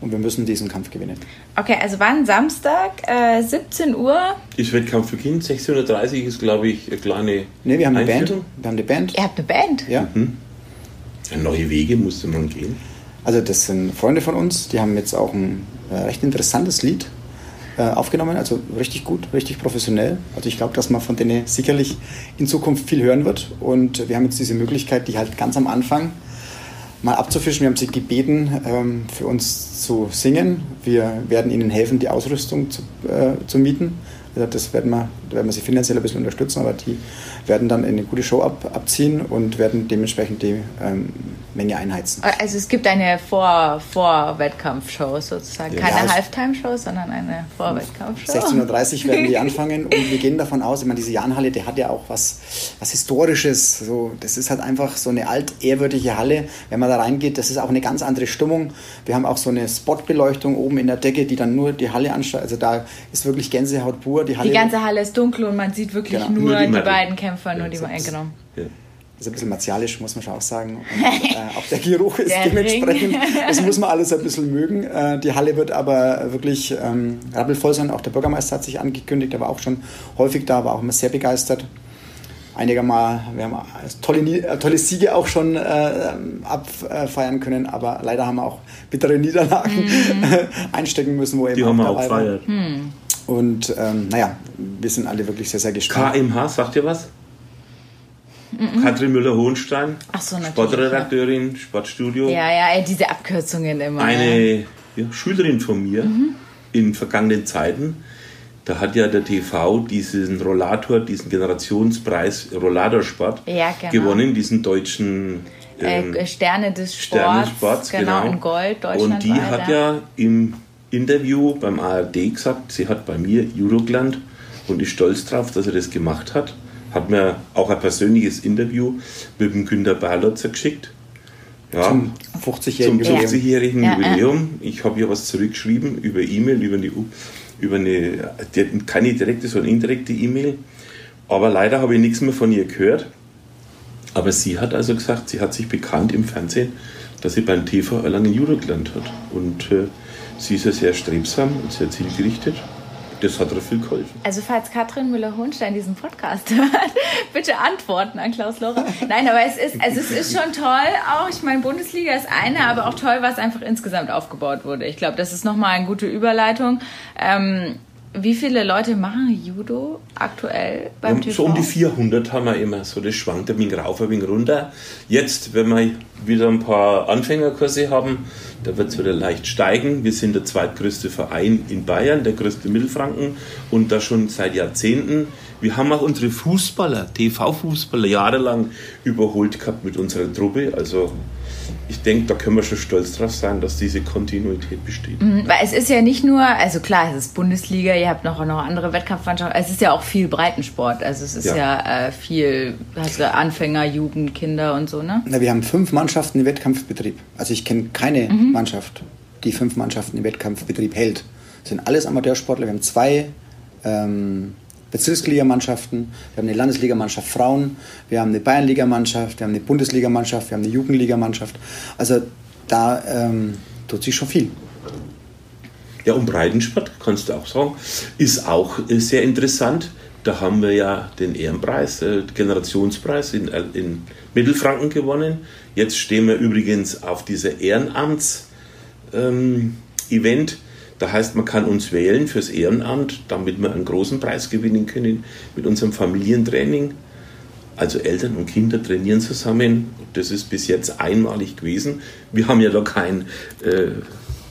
S3: und wir müssen diesen Kampf gewinnen.
S1: Okay, also wann Samstag, äh, 17 Uhr?
S2: Ist Wettkampf für Kind, 16.30 Uhr ist, glaube ich, eine kleine
S3: Ne, wir haben eine Band. Wir haben eine Band.
S1: Ihr habt eine Band?
S3: Ja.
S2: Ja, neue Wege musste man gehen.
S3: Also das sind Freunde von uns, die haben jetzt auch ein äh, recht interessantes Lied äh, aufgenommen, also richtig gut, richtig professionell. Also ich glaube, dass man von denen sicherlich in Zukunft viel hören wird. Und wir haben jetzt diese Möglichkeit, die halt ganz am Anfang mal abzufischen. Wir haben sie gebeten, ähm, für uns zu singen. Wir werden ihnen helfen, die Ausrüstung zu, äh, zu mieten. Das werden wir, werden wir sie finanziell ein bisschen unterstützen, aber die werden dann eine gute Show ab, abziehen und werden dementsprechend die ähm, Menge einheizen.
S1: Also es gibt eine Vor- Vor-Wettkampf-Show sozusagen.
S3: Ja,
S1: Keine
S3: es-
S1: Halftime-Show, sondern eine Vor-Wettkampf-Show.
S3: 16.30 Uhr werden die anfangen und wir gehen davon aus, ich meine, diese Jahnhalle, die hat ja auch was, was Historisches. So, das ist halt einfach so eine altehrwürdige Halle. Wenn man da reingeht, das ist auch eine ganz andere Stimmung. Wir haben auch so eine Spotbeleuchtung oben in der Decke, die dann nur die Halle anstrahlt. Also da ist wirklich Gänsehaut pur. Die Halle
S1: Die ganze Halle ist dunkel und man sieht wirklich
S3: Genau.
S1: nur,
S2: Nur die
S1: die, beiden Kämpfer, nur
S2: Ja,
S1: die
S2: so
S1: beiden,
S2: ist-
S1: genau.
S2: Ja.
S3: ist ein bisschen martialisch, muss man schon auch sagen. Und, äh, auch der Geruch ist
S1: Der
S3: dementsprechend,
S1: Ring.
S3: das muss man alles ein bisschen mögen. Äh, die Halle wird aber wirklich ähm, rappelvoll sein. Auch der Bürgermeister hat sich angekündigt, er war auch schon häufig da, war auch immer sehr begeistert. Einiger Mal, wir haben tolle, äh, tolle Siege auch schon äh, abfeiern können, aber leider haben wir auch bittere Niederlagen einstecken müssen, wo eben
S2: Die haben wir auch
S3: dabei war. Und ähm, naja, wir sind alle wirklich sehr, sehr gespannt.
S2: KMH, sagt ihr was? Katrin Müller-Hohenstein,
S1: so, natürlich,
S2: Sportredakteurin, Sportstudio.
S1: Ja, ja, ey, diese Abkürzungen immer. ne?
S2: Eine ja, Schülerin von mir in vergangenen Zeiten, da hat ja der TV diesen Rollator, diesen Generationspreis Rollatorsport
S1: Ja, genau.
S2: gewonnen, diesen deutschen ähm,
S1: äh, Sterne des Sports,
S2: Sterne des Sports,
S1: genau,
S2: genau.
S1: in Gold,
S2: Und
S1: Deutschland.
S2: die hat ja im Interview beim ARD gesagt, sie hat bei mir Judo gelernt und ist stolz drauf, dass er das gemacht hat. Hat mir auch ein persönliches Interview mit dem Günter Berlotzer geschickt. Ja,
S3: Zum
S2: zum
S3: 50-jährigen Jubiläum.
S2: 50-jährigen
S1: Ja, ja.
S2: Jubiläum. Ich habe hier was zurückgeschrieben über E-Mail, über eine, über eine die keine direkte, sondern indirekte E-Mail. Aber leider habe ich nichts mehr von ihr gehört. Aber sie hat also gesagt, sie hat sich bekannt im Fernsehen, dass sie beim TV Erlangen Judo gelernt hat. Und äh, sie ist ja sehr strebsam und sehr zielgerichtet. Das hat ihr viel geholfen.
S1: Also falls Katrin Müller-Hohenstein diesen Podcast hört, bitte antworten an Klaus Lora. Nein, aber es ist, also es ist schon toll auch. Ich meine, Bundesliga ist eine, aber auch toll, was einfach insgesamt aufgebaut wurde. Ich glaube, das ist nochmal eine gute Überleitung. Ähm, wie viele Leute machen Judo aktuell beim
S2: Um,
S1: TV?
S2: so um die 400 haben wir immer. So, das schwankt ein wenig rauf, ein wenig runter. Jetzt, wenn wir wieder ein paar Anfängerkurse haben, da wird es wieder leicht steigen. Wir sind der zweitgrößte Verein in Bayern, der größte Mittelfranken und das schon seit Jahrzehnten. Wir haben auch unsere Fußballer, TV-Fußballer, jahrelang überholt gehabt mit unserer Truppe. Also ich denke, da können wir schon stolz drauf sein, dass diese Kontinuität besteht.
S1: Mhm, Weil es ist ja nicht nur, also klar, es ist Bundesliga, ihr habt noch, noch andere Wettkampfmannschaften, es ist ja auch viel Breitensport. Also es ist ja,
S2: Ja.
S1: äh, viel, hast du Anfänger, Jugend, Kinder und so, ne?
S3: Na, wir haben fünf Mannschaften im Wettkampfbetrieb. Also ich kenne keine Mannschaft, die fünf Mannschaften im Wettkampfbetrieb hält. Das sind alles Amateursportler. Wir haben zwei ähm, Bezirksligamannschaften, wir haben eine Landesligamannschaft Frauen, wir haben eine Bayernligamannschaft, wir haben eine Bundesligamannschaft, wir haben eine Jugendligamannschaft. Also da ähm, tut sich schon viel.
S2: Ja, und Breitensport, kannst du auch sagen, ist auch äh, sehr interessant. Da haben wir ja den Ehrenpreis, äh, Generationspreis in, äh, in Mittelfranken gewonnen. Jetzt stehen wir übrigens auf dieser Ehrenamts-Event. Da heißt, man kann uns wählen fürs Ehrenamt, damit wir einen großen Preis gewinnen können mit unserem Familientraining. Also Eltern und Kinder trainieren zusammen. Das ist bis jetzt einmalig gewesen. Wir haben ja da kein äh,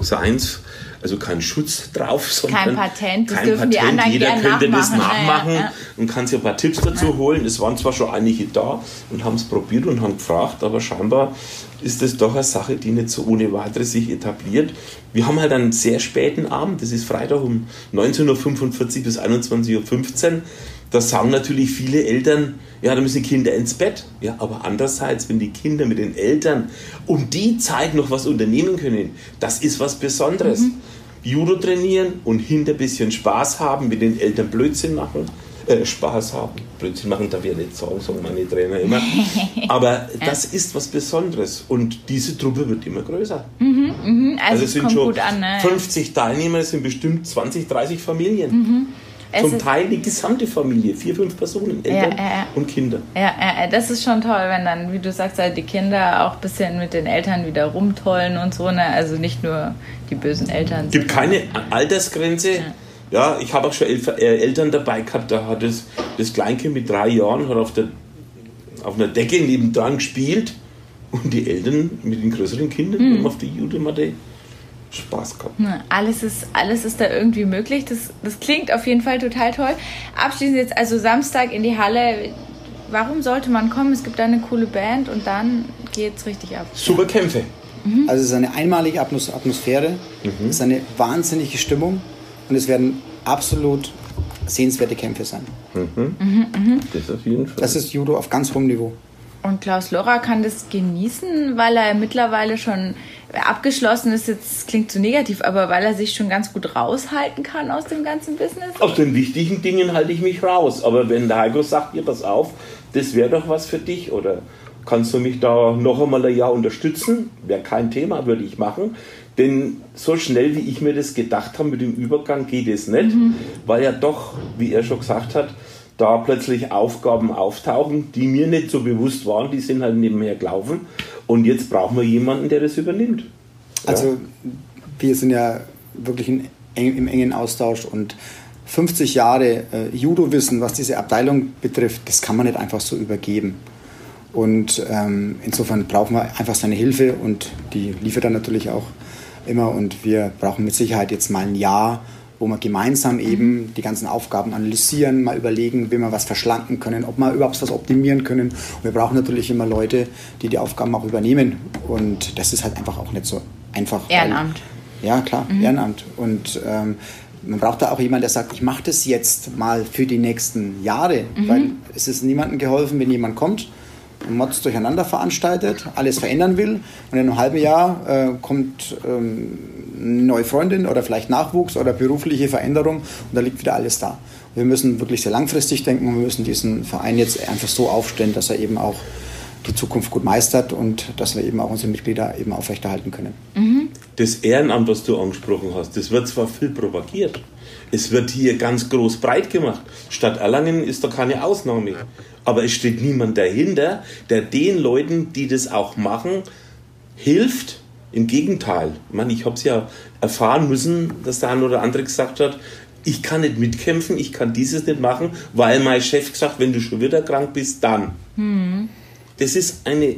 S2: Science, also keinen Schutz drauf, sondern
S1: Patent, das dürfen die anderen
S2: Jeder könnte das
S1: nachmachen. Ja,
S2: nachmachen
S1: ja, ja.
S2: und kann sich ein paar Tipps dazu holen. Es waren zwar schon einige da und haben es probiert und haben gefragt, aber scheinbar ist das doch eine Sache, die nicht so ohne weiteres sich etabliert. Wir haben halt einen sehr späten Abend, das ist Freitag um 19.45 Uhr bis 21.15 Uhr. Da sagen natürlich viele Eltern, ja, da müssen die Kinder ins Bett. Ja, aber andererseits, wenn die Kinder mit den Eltern um die Zeit noch was unternehmen können, das ist was Besonderes. Mhm. Judo trainieren und hinter ein bisschen Spaß haben, mit den Eltern Blödsinn machen, äh, Spaß haben. Blödsinn machen darf ich ja nicht sagen, sagen meine Trainer immer. Aber das ist was Besonderes und diese Truppe wird immer größer.
S1: Mhm, mh. Also, also
S2: es sind schon an, ne? 50 Teilnehmer, es sind bestimmt 20, 30 Familien. Mhm. Zum Teil die gesamte Familie, vier, fünf Personen, Eltern ja, ja, und Kinder.
S1: Ja, das ist schon toll, wenn dann, wie du sagst, halt die Kinder auch ein bisschen mit den Eltern wieder rumtollen und so. Ne? Also nicht nur die bösen Eltern.
S2: Es gibt keine Altersgrenze. Ja, ich habe auch schon äh, Eltern dabei gehabt, da hat das, das Kleinkind mit drei Jahren hat auf, der, auf einer Decke nebendran gespielt und die Eltern mit den größeren Kindern mhm. haben auf die Judematte Spaß gehabt.
S1: Alles ist, alles ist da irgendwie möglich. Das, das klingt auf jeden Fall total toll. Abschließend jetzt also Samstag in die Halle. Warum sollte man kommen? Es gibt da eine coole Band und dann geht es richtig ab.
S2: Super Kämpfe.
S3: Mhm. Also es ist eine einmalige Atmosphäre, mhm. es ist eine wahnsinnige Stimmung und es werden absolut sehenswerte Kämpfe sein.
S2: Mhm. Mhm, mhm. Das auf jeden Fall.
S3: Das ist Judo auf ganz hohem Niveau.
S1: Und Klaus Lora kann das genießen, weil er mittlerweile schon abgeschlossen ist, jetzt klingt zu negativ, aber weil er sich schon ganz gut raushalten kann aus dem ganzen Business?
S2: Aus den wichtigen Dingen halte ich mich raus. Aber wenn der Heiko sagt, ihr pass auf, das wäre doch was für dich oder kannst du mich da noch einmal ein Jahr unterstützen? Wäre kein Thema, würde ich machen. Denn so schnell, wie ich mir das gedacht habe mit dem Übergang, geht es nicht, mhm. weil ja doch, wie er schon gesagt hat, da plötzlich Aufgaben auftauchen, die mir nicht so bewusst waren, die sind halt nebenher gelaufen. Und jetzt brauchen wir jemanden, der das übernimmt.
S3: Ja. Also wir sind ja wirklich in, im engen Austausch und 50 Jahre äh, Judo-Wissen, was diese Abteilung betrifft, das kann man nicht einfach so übergeben. Und ähm, insofern brauchen wir einfach seine Hilfe und die liefert er natürlich auch immer. Und wir brauchen mit Sicherheit jetzt mal ein Jahr, wo wir gemeinsam eben die ganzen Aufgaben analysieren, mal überlegen, wie wir was verschlanken können, ob wir überhaupt was optimieren können. Und wir brauchen natürlich immer Leute, die die Aufgaben auch übernehmen. Und das ist halt einfach auch nicht so einfach.
S1: Ehrenamt.
S3: Weil, ja, klar, mhm. Ehrenamt. Und ähm, man braucht da auch jemanden, der sagt, ich mache das jetzt mal für die nächsten Jahre, mhm. weil es ist niemandem geholfen, wenn jemand kommt Mods durcheinander veranstaltet, alles verändern will und in einem halben Jahr äh, kommt ähm, neue Freundin oder vielleicht Nachwuchs oder berufliche Veränderung und da liegt wieder alles da. Wir müssen wirklich sehr langfristig denken und wir müssen diesen Verein jetzt einfach so aufstellen, dass er eben auch die Zukunft gut meistert und dass wir eben auch unsere Mitglieder eben aufrechterhalten können.
S2: Mhm. Das Ehrenamt, was du angesprochen hast, das wird zwar viel propagiert, es wird hier ganz groß breit gemacht. Stadt Erlangen ist da keine Ausnahme. Aber es steht niemand dahinter, der den Leuten, die das auch machen, hilft. Im Gegenteil. Ich, meine, ich habe es ja erfahren müssen, dass der eine oder andere gesagt hat, ich kann nicht mitkämpfen, ich kann dieses nicht machen, weil mein Chef gesagt, wenn du schon wieder krank bist, dann. Mhm. Das ist eine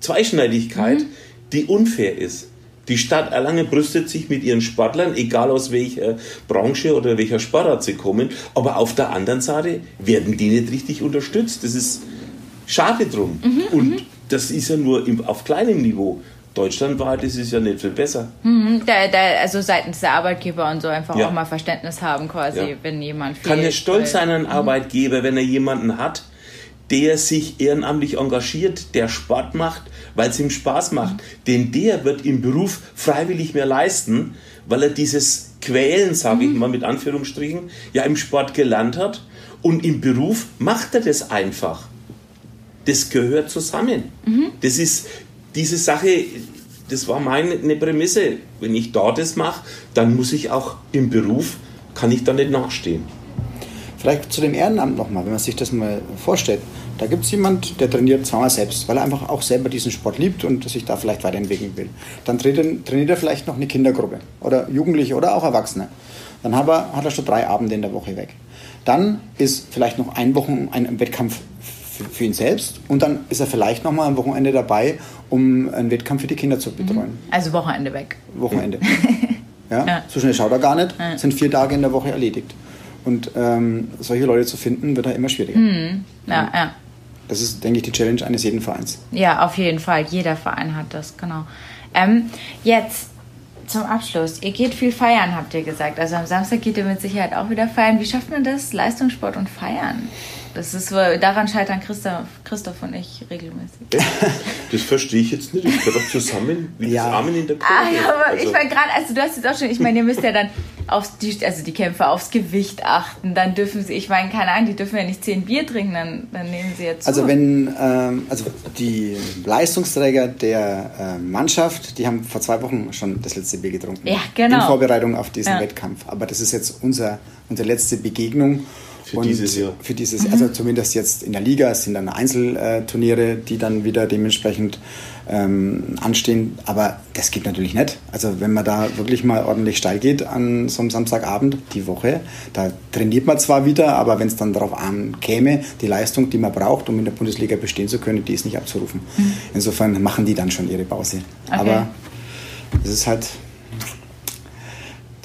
S2: Zweischneidigkeit, mhm. die unfair ist. Die Stadt Erlangen brüstet sich mit ihren Sportlern, egal aus welcher Branche oder welcher Sportart sie kommen, aber auf der anderen Seite werden die nicht richtig unterstützt. Das ist schade drum. Mhm, Und mhm. das ist ja nur auf kleinem Niveau. Deutschlandweit ist es ja nicht viel besser.
S1: Mhm, da, da, also seitens der Arbeitgeber und so einfach ja. auch mal Verständnis haben, quasi, ja. wenn jemand
S2: fehlt. Kann ja stolz sein, einen mhm. Arbeitgeber, wenn er jemanden hat, der sich ehrenamtlich engagiert, der Sport macht, weil es ihm Spaß macht. Denn der wird im Beruf freiwillig mehr leisten, weil er dieses Quälen, sage ich mhm. mal mit Anführungsstrichen, ja im Sport gelernt hat. Und im Beruf macht er das einfach. Das gehört zusammen. Mhm. Das ist diese Sache, das war meine Prämisse. Wenn ich da das mache, dann muss ich auch im Beruf, kann ich da nicht nachstehen.
S3: Vielleicht zu dem Ehrenamt nochmal, wenn man sich das mal vorstellt. Da gibt es jemand, der trainiert zweimal selbst, weil er einfach auch selber diesen Sport liebt und sich da vielleicht weiterentwickeln will. Dann trainiert, trainiert er vielleicht noch eine Kindergruppe oder Jugendliche oder auch Erwachsene. Dann hat er, hat er schon drei Abende in der Woche weg. Dann ist vielleicht noch ein Wochen ein Wettkampf für, für, ihn selbst und dann ist er vielleicht noch mal am Wochenende dabei, um einen Wettkampf für die Kinder zu betreuen.
S1: Mhm. Also Wochenende weg.
S3: Wochenende. ja? ja? So schnell schaut er gar nicht, ja. sind vier Tage in der Woche erledigt. Und ähm, solche Leute zu finden, wird da immer schwieriger.
S1: Mhm. Ja, ja.
S3: Das ist, denke ich, die Challenge eines jeden Vereins.
S1: Ja, auf jeden Fall. Jeder Verein hat das, genau. Ähm, jetzt, zum Abschluss. Ihr geht viel feiern, habt ihr gesagt. Also am Samstag geht ihr mit Sicherheit auch wieder feiern. Wie schafft man das? Leistungssport und Feiern? Das ist daran scheitern Christoph, Christoph und ich regelmäßig.
S2: Das verstehe ich jetzt nicht. Gehört doch zusammen wie ja. das Rahmen in der
S1: Kurve. Ah, ja, aber also. ich meine gerade, also du hast jetzt auch schon, ich meine, ihr müsst ja dann aufs, die, also die Kämpfer aufs Gewicht achten. Dann dürfen sie, ich meine, keine Ahnung, die dürfen ja nicht zehn Bier trinken, dann, dann nehmen sie jetzt.
S3: Also wenn, ähm, also die Leistungsträger der äh, Mannschaft, die haben vor zwei Wochen schon das letzte Bier getrunken.
S1: Ja, genau.
S3: In Vorbereitung auf diesen ja. Wettkampf. Aber das ist jetzt unser, unsere letzte Begegnung.
S2: Für und dieses Jahr.
S3: Für dieses, mhm. also zumindest jetzt in der Liga, es sind dann Einzelturniere, die dann wieder dementsprechend ähm, anstehen. Aber das geht natürlich nicht. Also wenn man da wirklich mal ordentlich steil geht an so einem Samstagabend die Woche, da trainiert man zwar wieder, aber wenn es dann darauf ankäme, die Leistung, die man braucht, um in der Bundesliga bestehen zu können, die ist nicht abzurufen. Mhm. Insofern machen die dann schon ihre Pause. Okay. Aber es ist halt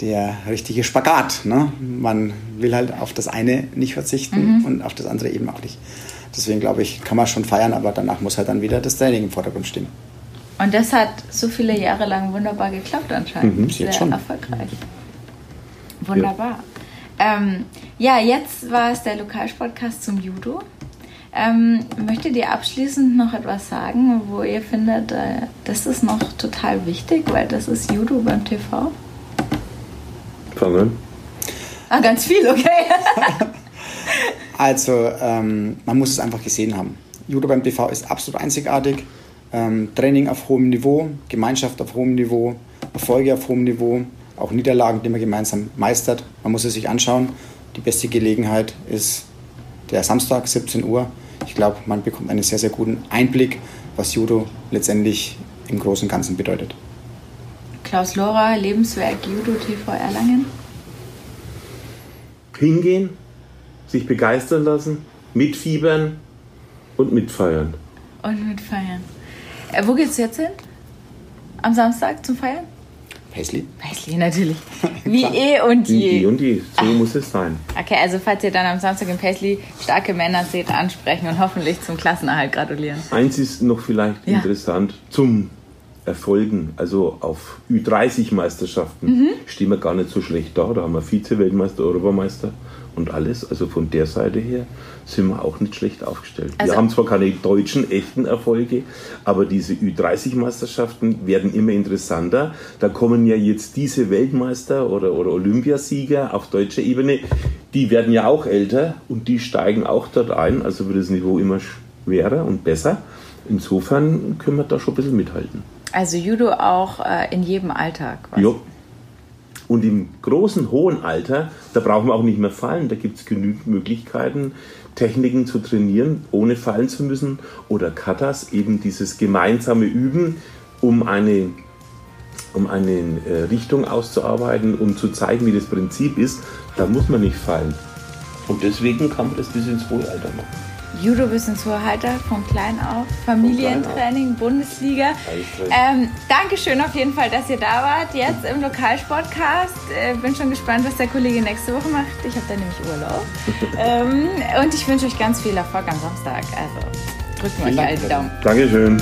S3: der richtige Spagat. Ne? Man will halt auf das eine nicht verzichten mhm. und auf das andere eben auch nicht. Deswegen glaube ich, kann man schon feiern, aber danach muss halt dann wieder das Training im Vordergrund stehen.
S1: Und das hat so viele Jahre lang wunderbar geklappt anscheinend.
S3: Mhm, Sehr schon.
S1: erfolgreich. Wunderbar. Ja. Ähm, ja, jetzt war es der Lokalsportcast zum Judo. Ähm, möchtet ihr abschließend noch etwas sagen, wo ihr findet, äh, das ist noch total wichtig, weil das ist Judo beim TV?
S2: An.
S1: Ah, ganz viel, okay.
S3: also, ähm, man muss es einfach gesehen haben. Judo beim TV ist absolut einzigartig. Ähm, Training auf hohem Niveau, Gemeinschaft auf hohem Niveau, Erfolge auf hohem Niveau, auch Niederlagen, die man gemeinsam meistert. Man muss es sich anschauen. Die beste Gelegenheit ist der Samstag, 17 Uhr. Ich glaube, man bekommt einen sehr, sehr guten Einblick, was Judo letztendlich im Großen und Ganzen bedeutet.
S1: Klaus Lora, Lebenswerk Judo TV Erlangen?
S2: Hingehen, sich begeistern lassen, mitfiebern und mitfeiern.
S1: Und mitfeiern. Äh, wo geht's jetzt hin? Am Samstag zum Feiern?
S3: Paisley.
S1: Paisley, natürlich. Wie eh und je.
S2: Wie eh und je. So ah. muss es sein.
S1: Okay, also falls ihr dann am Samstag in Paisley starke Männer seht, ansprechen und hoffentlich zum Klassenerhalt gratulieren.
S2: Eins ist noch vielleicht ja. interessant zum Erfolgen, also auf Ü30-Meisterschaften, mhm. stehen wir gar nicht so schlecht da. Da haben wir Vize-Weltmeister, Europameister und alles. Also von der Seite her sind wir auch nicht schlecht aufgestellt. Also wir haben zwar keine deutschen echten Erfolge, aber diese Ü30-Meisterschaften werden immer interessanter. Da kommen ja jetzt diese Weltmeister oder, oder Olympiasieger auf deutscher Ebene, die werden ja auch älter und die steigen auch dort ein. Also wird das Niveau immer schwerer und besser. Insofern können wir da schon ein bisschen mithalten.
S1: Also Judo auch äh, in jedem Alltag.
S2: Ja. Und im großen, hohen Alter, da brauchen wir auch nicht mehr fallen. Da gibt es genügend Möglichkeiten, Techniken zu trainieren, ohne fallen zu müssen. Oder Katas, eben dieses gemeinsame Üben, um eine, um eine äh, Richtung auszuarbeiten, um zu zeigen, wie das Prinzip ist. Da muss man nicht fallen. Und deswegen kann man das bis ins hohe Alter machen.
S1: Judo bis ins hohe Alter, von klein auf, Familientraining, Bundesliga. Ähm, Dankeschön auf jeden Fall, dass ihr da wart, jetzt im Lokalsportcast. Äh, bin schon gespannt, was der Kollege nächste Woche macht. Ich habe da nämlich Urlaub. ähm, und ich wünsche euch ganz viel Erfolg am Samstag. Also drücken wir euch alle die Daumen.
S2: Dankeschön.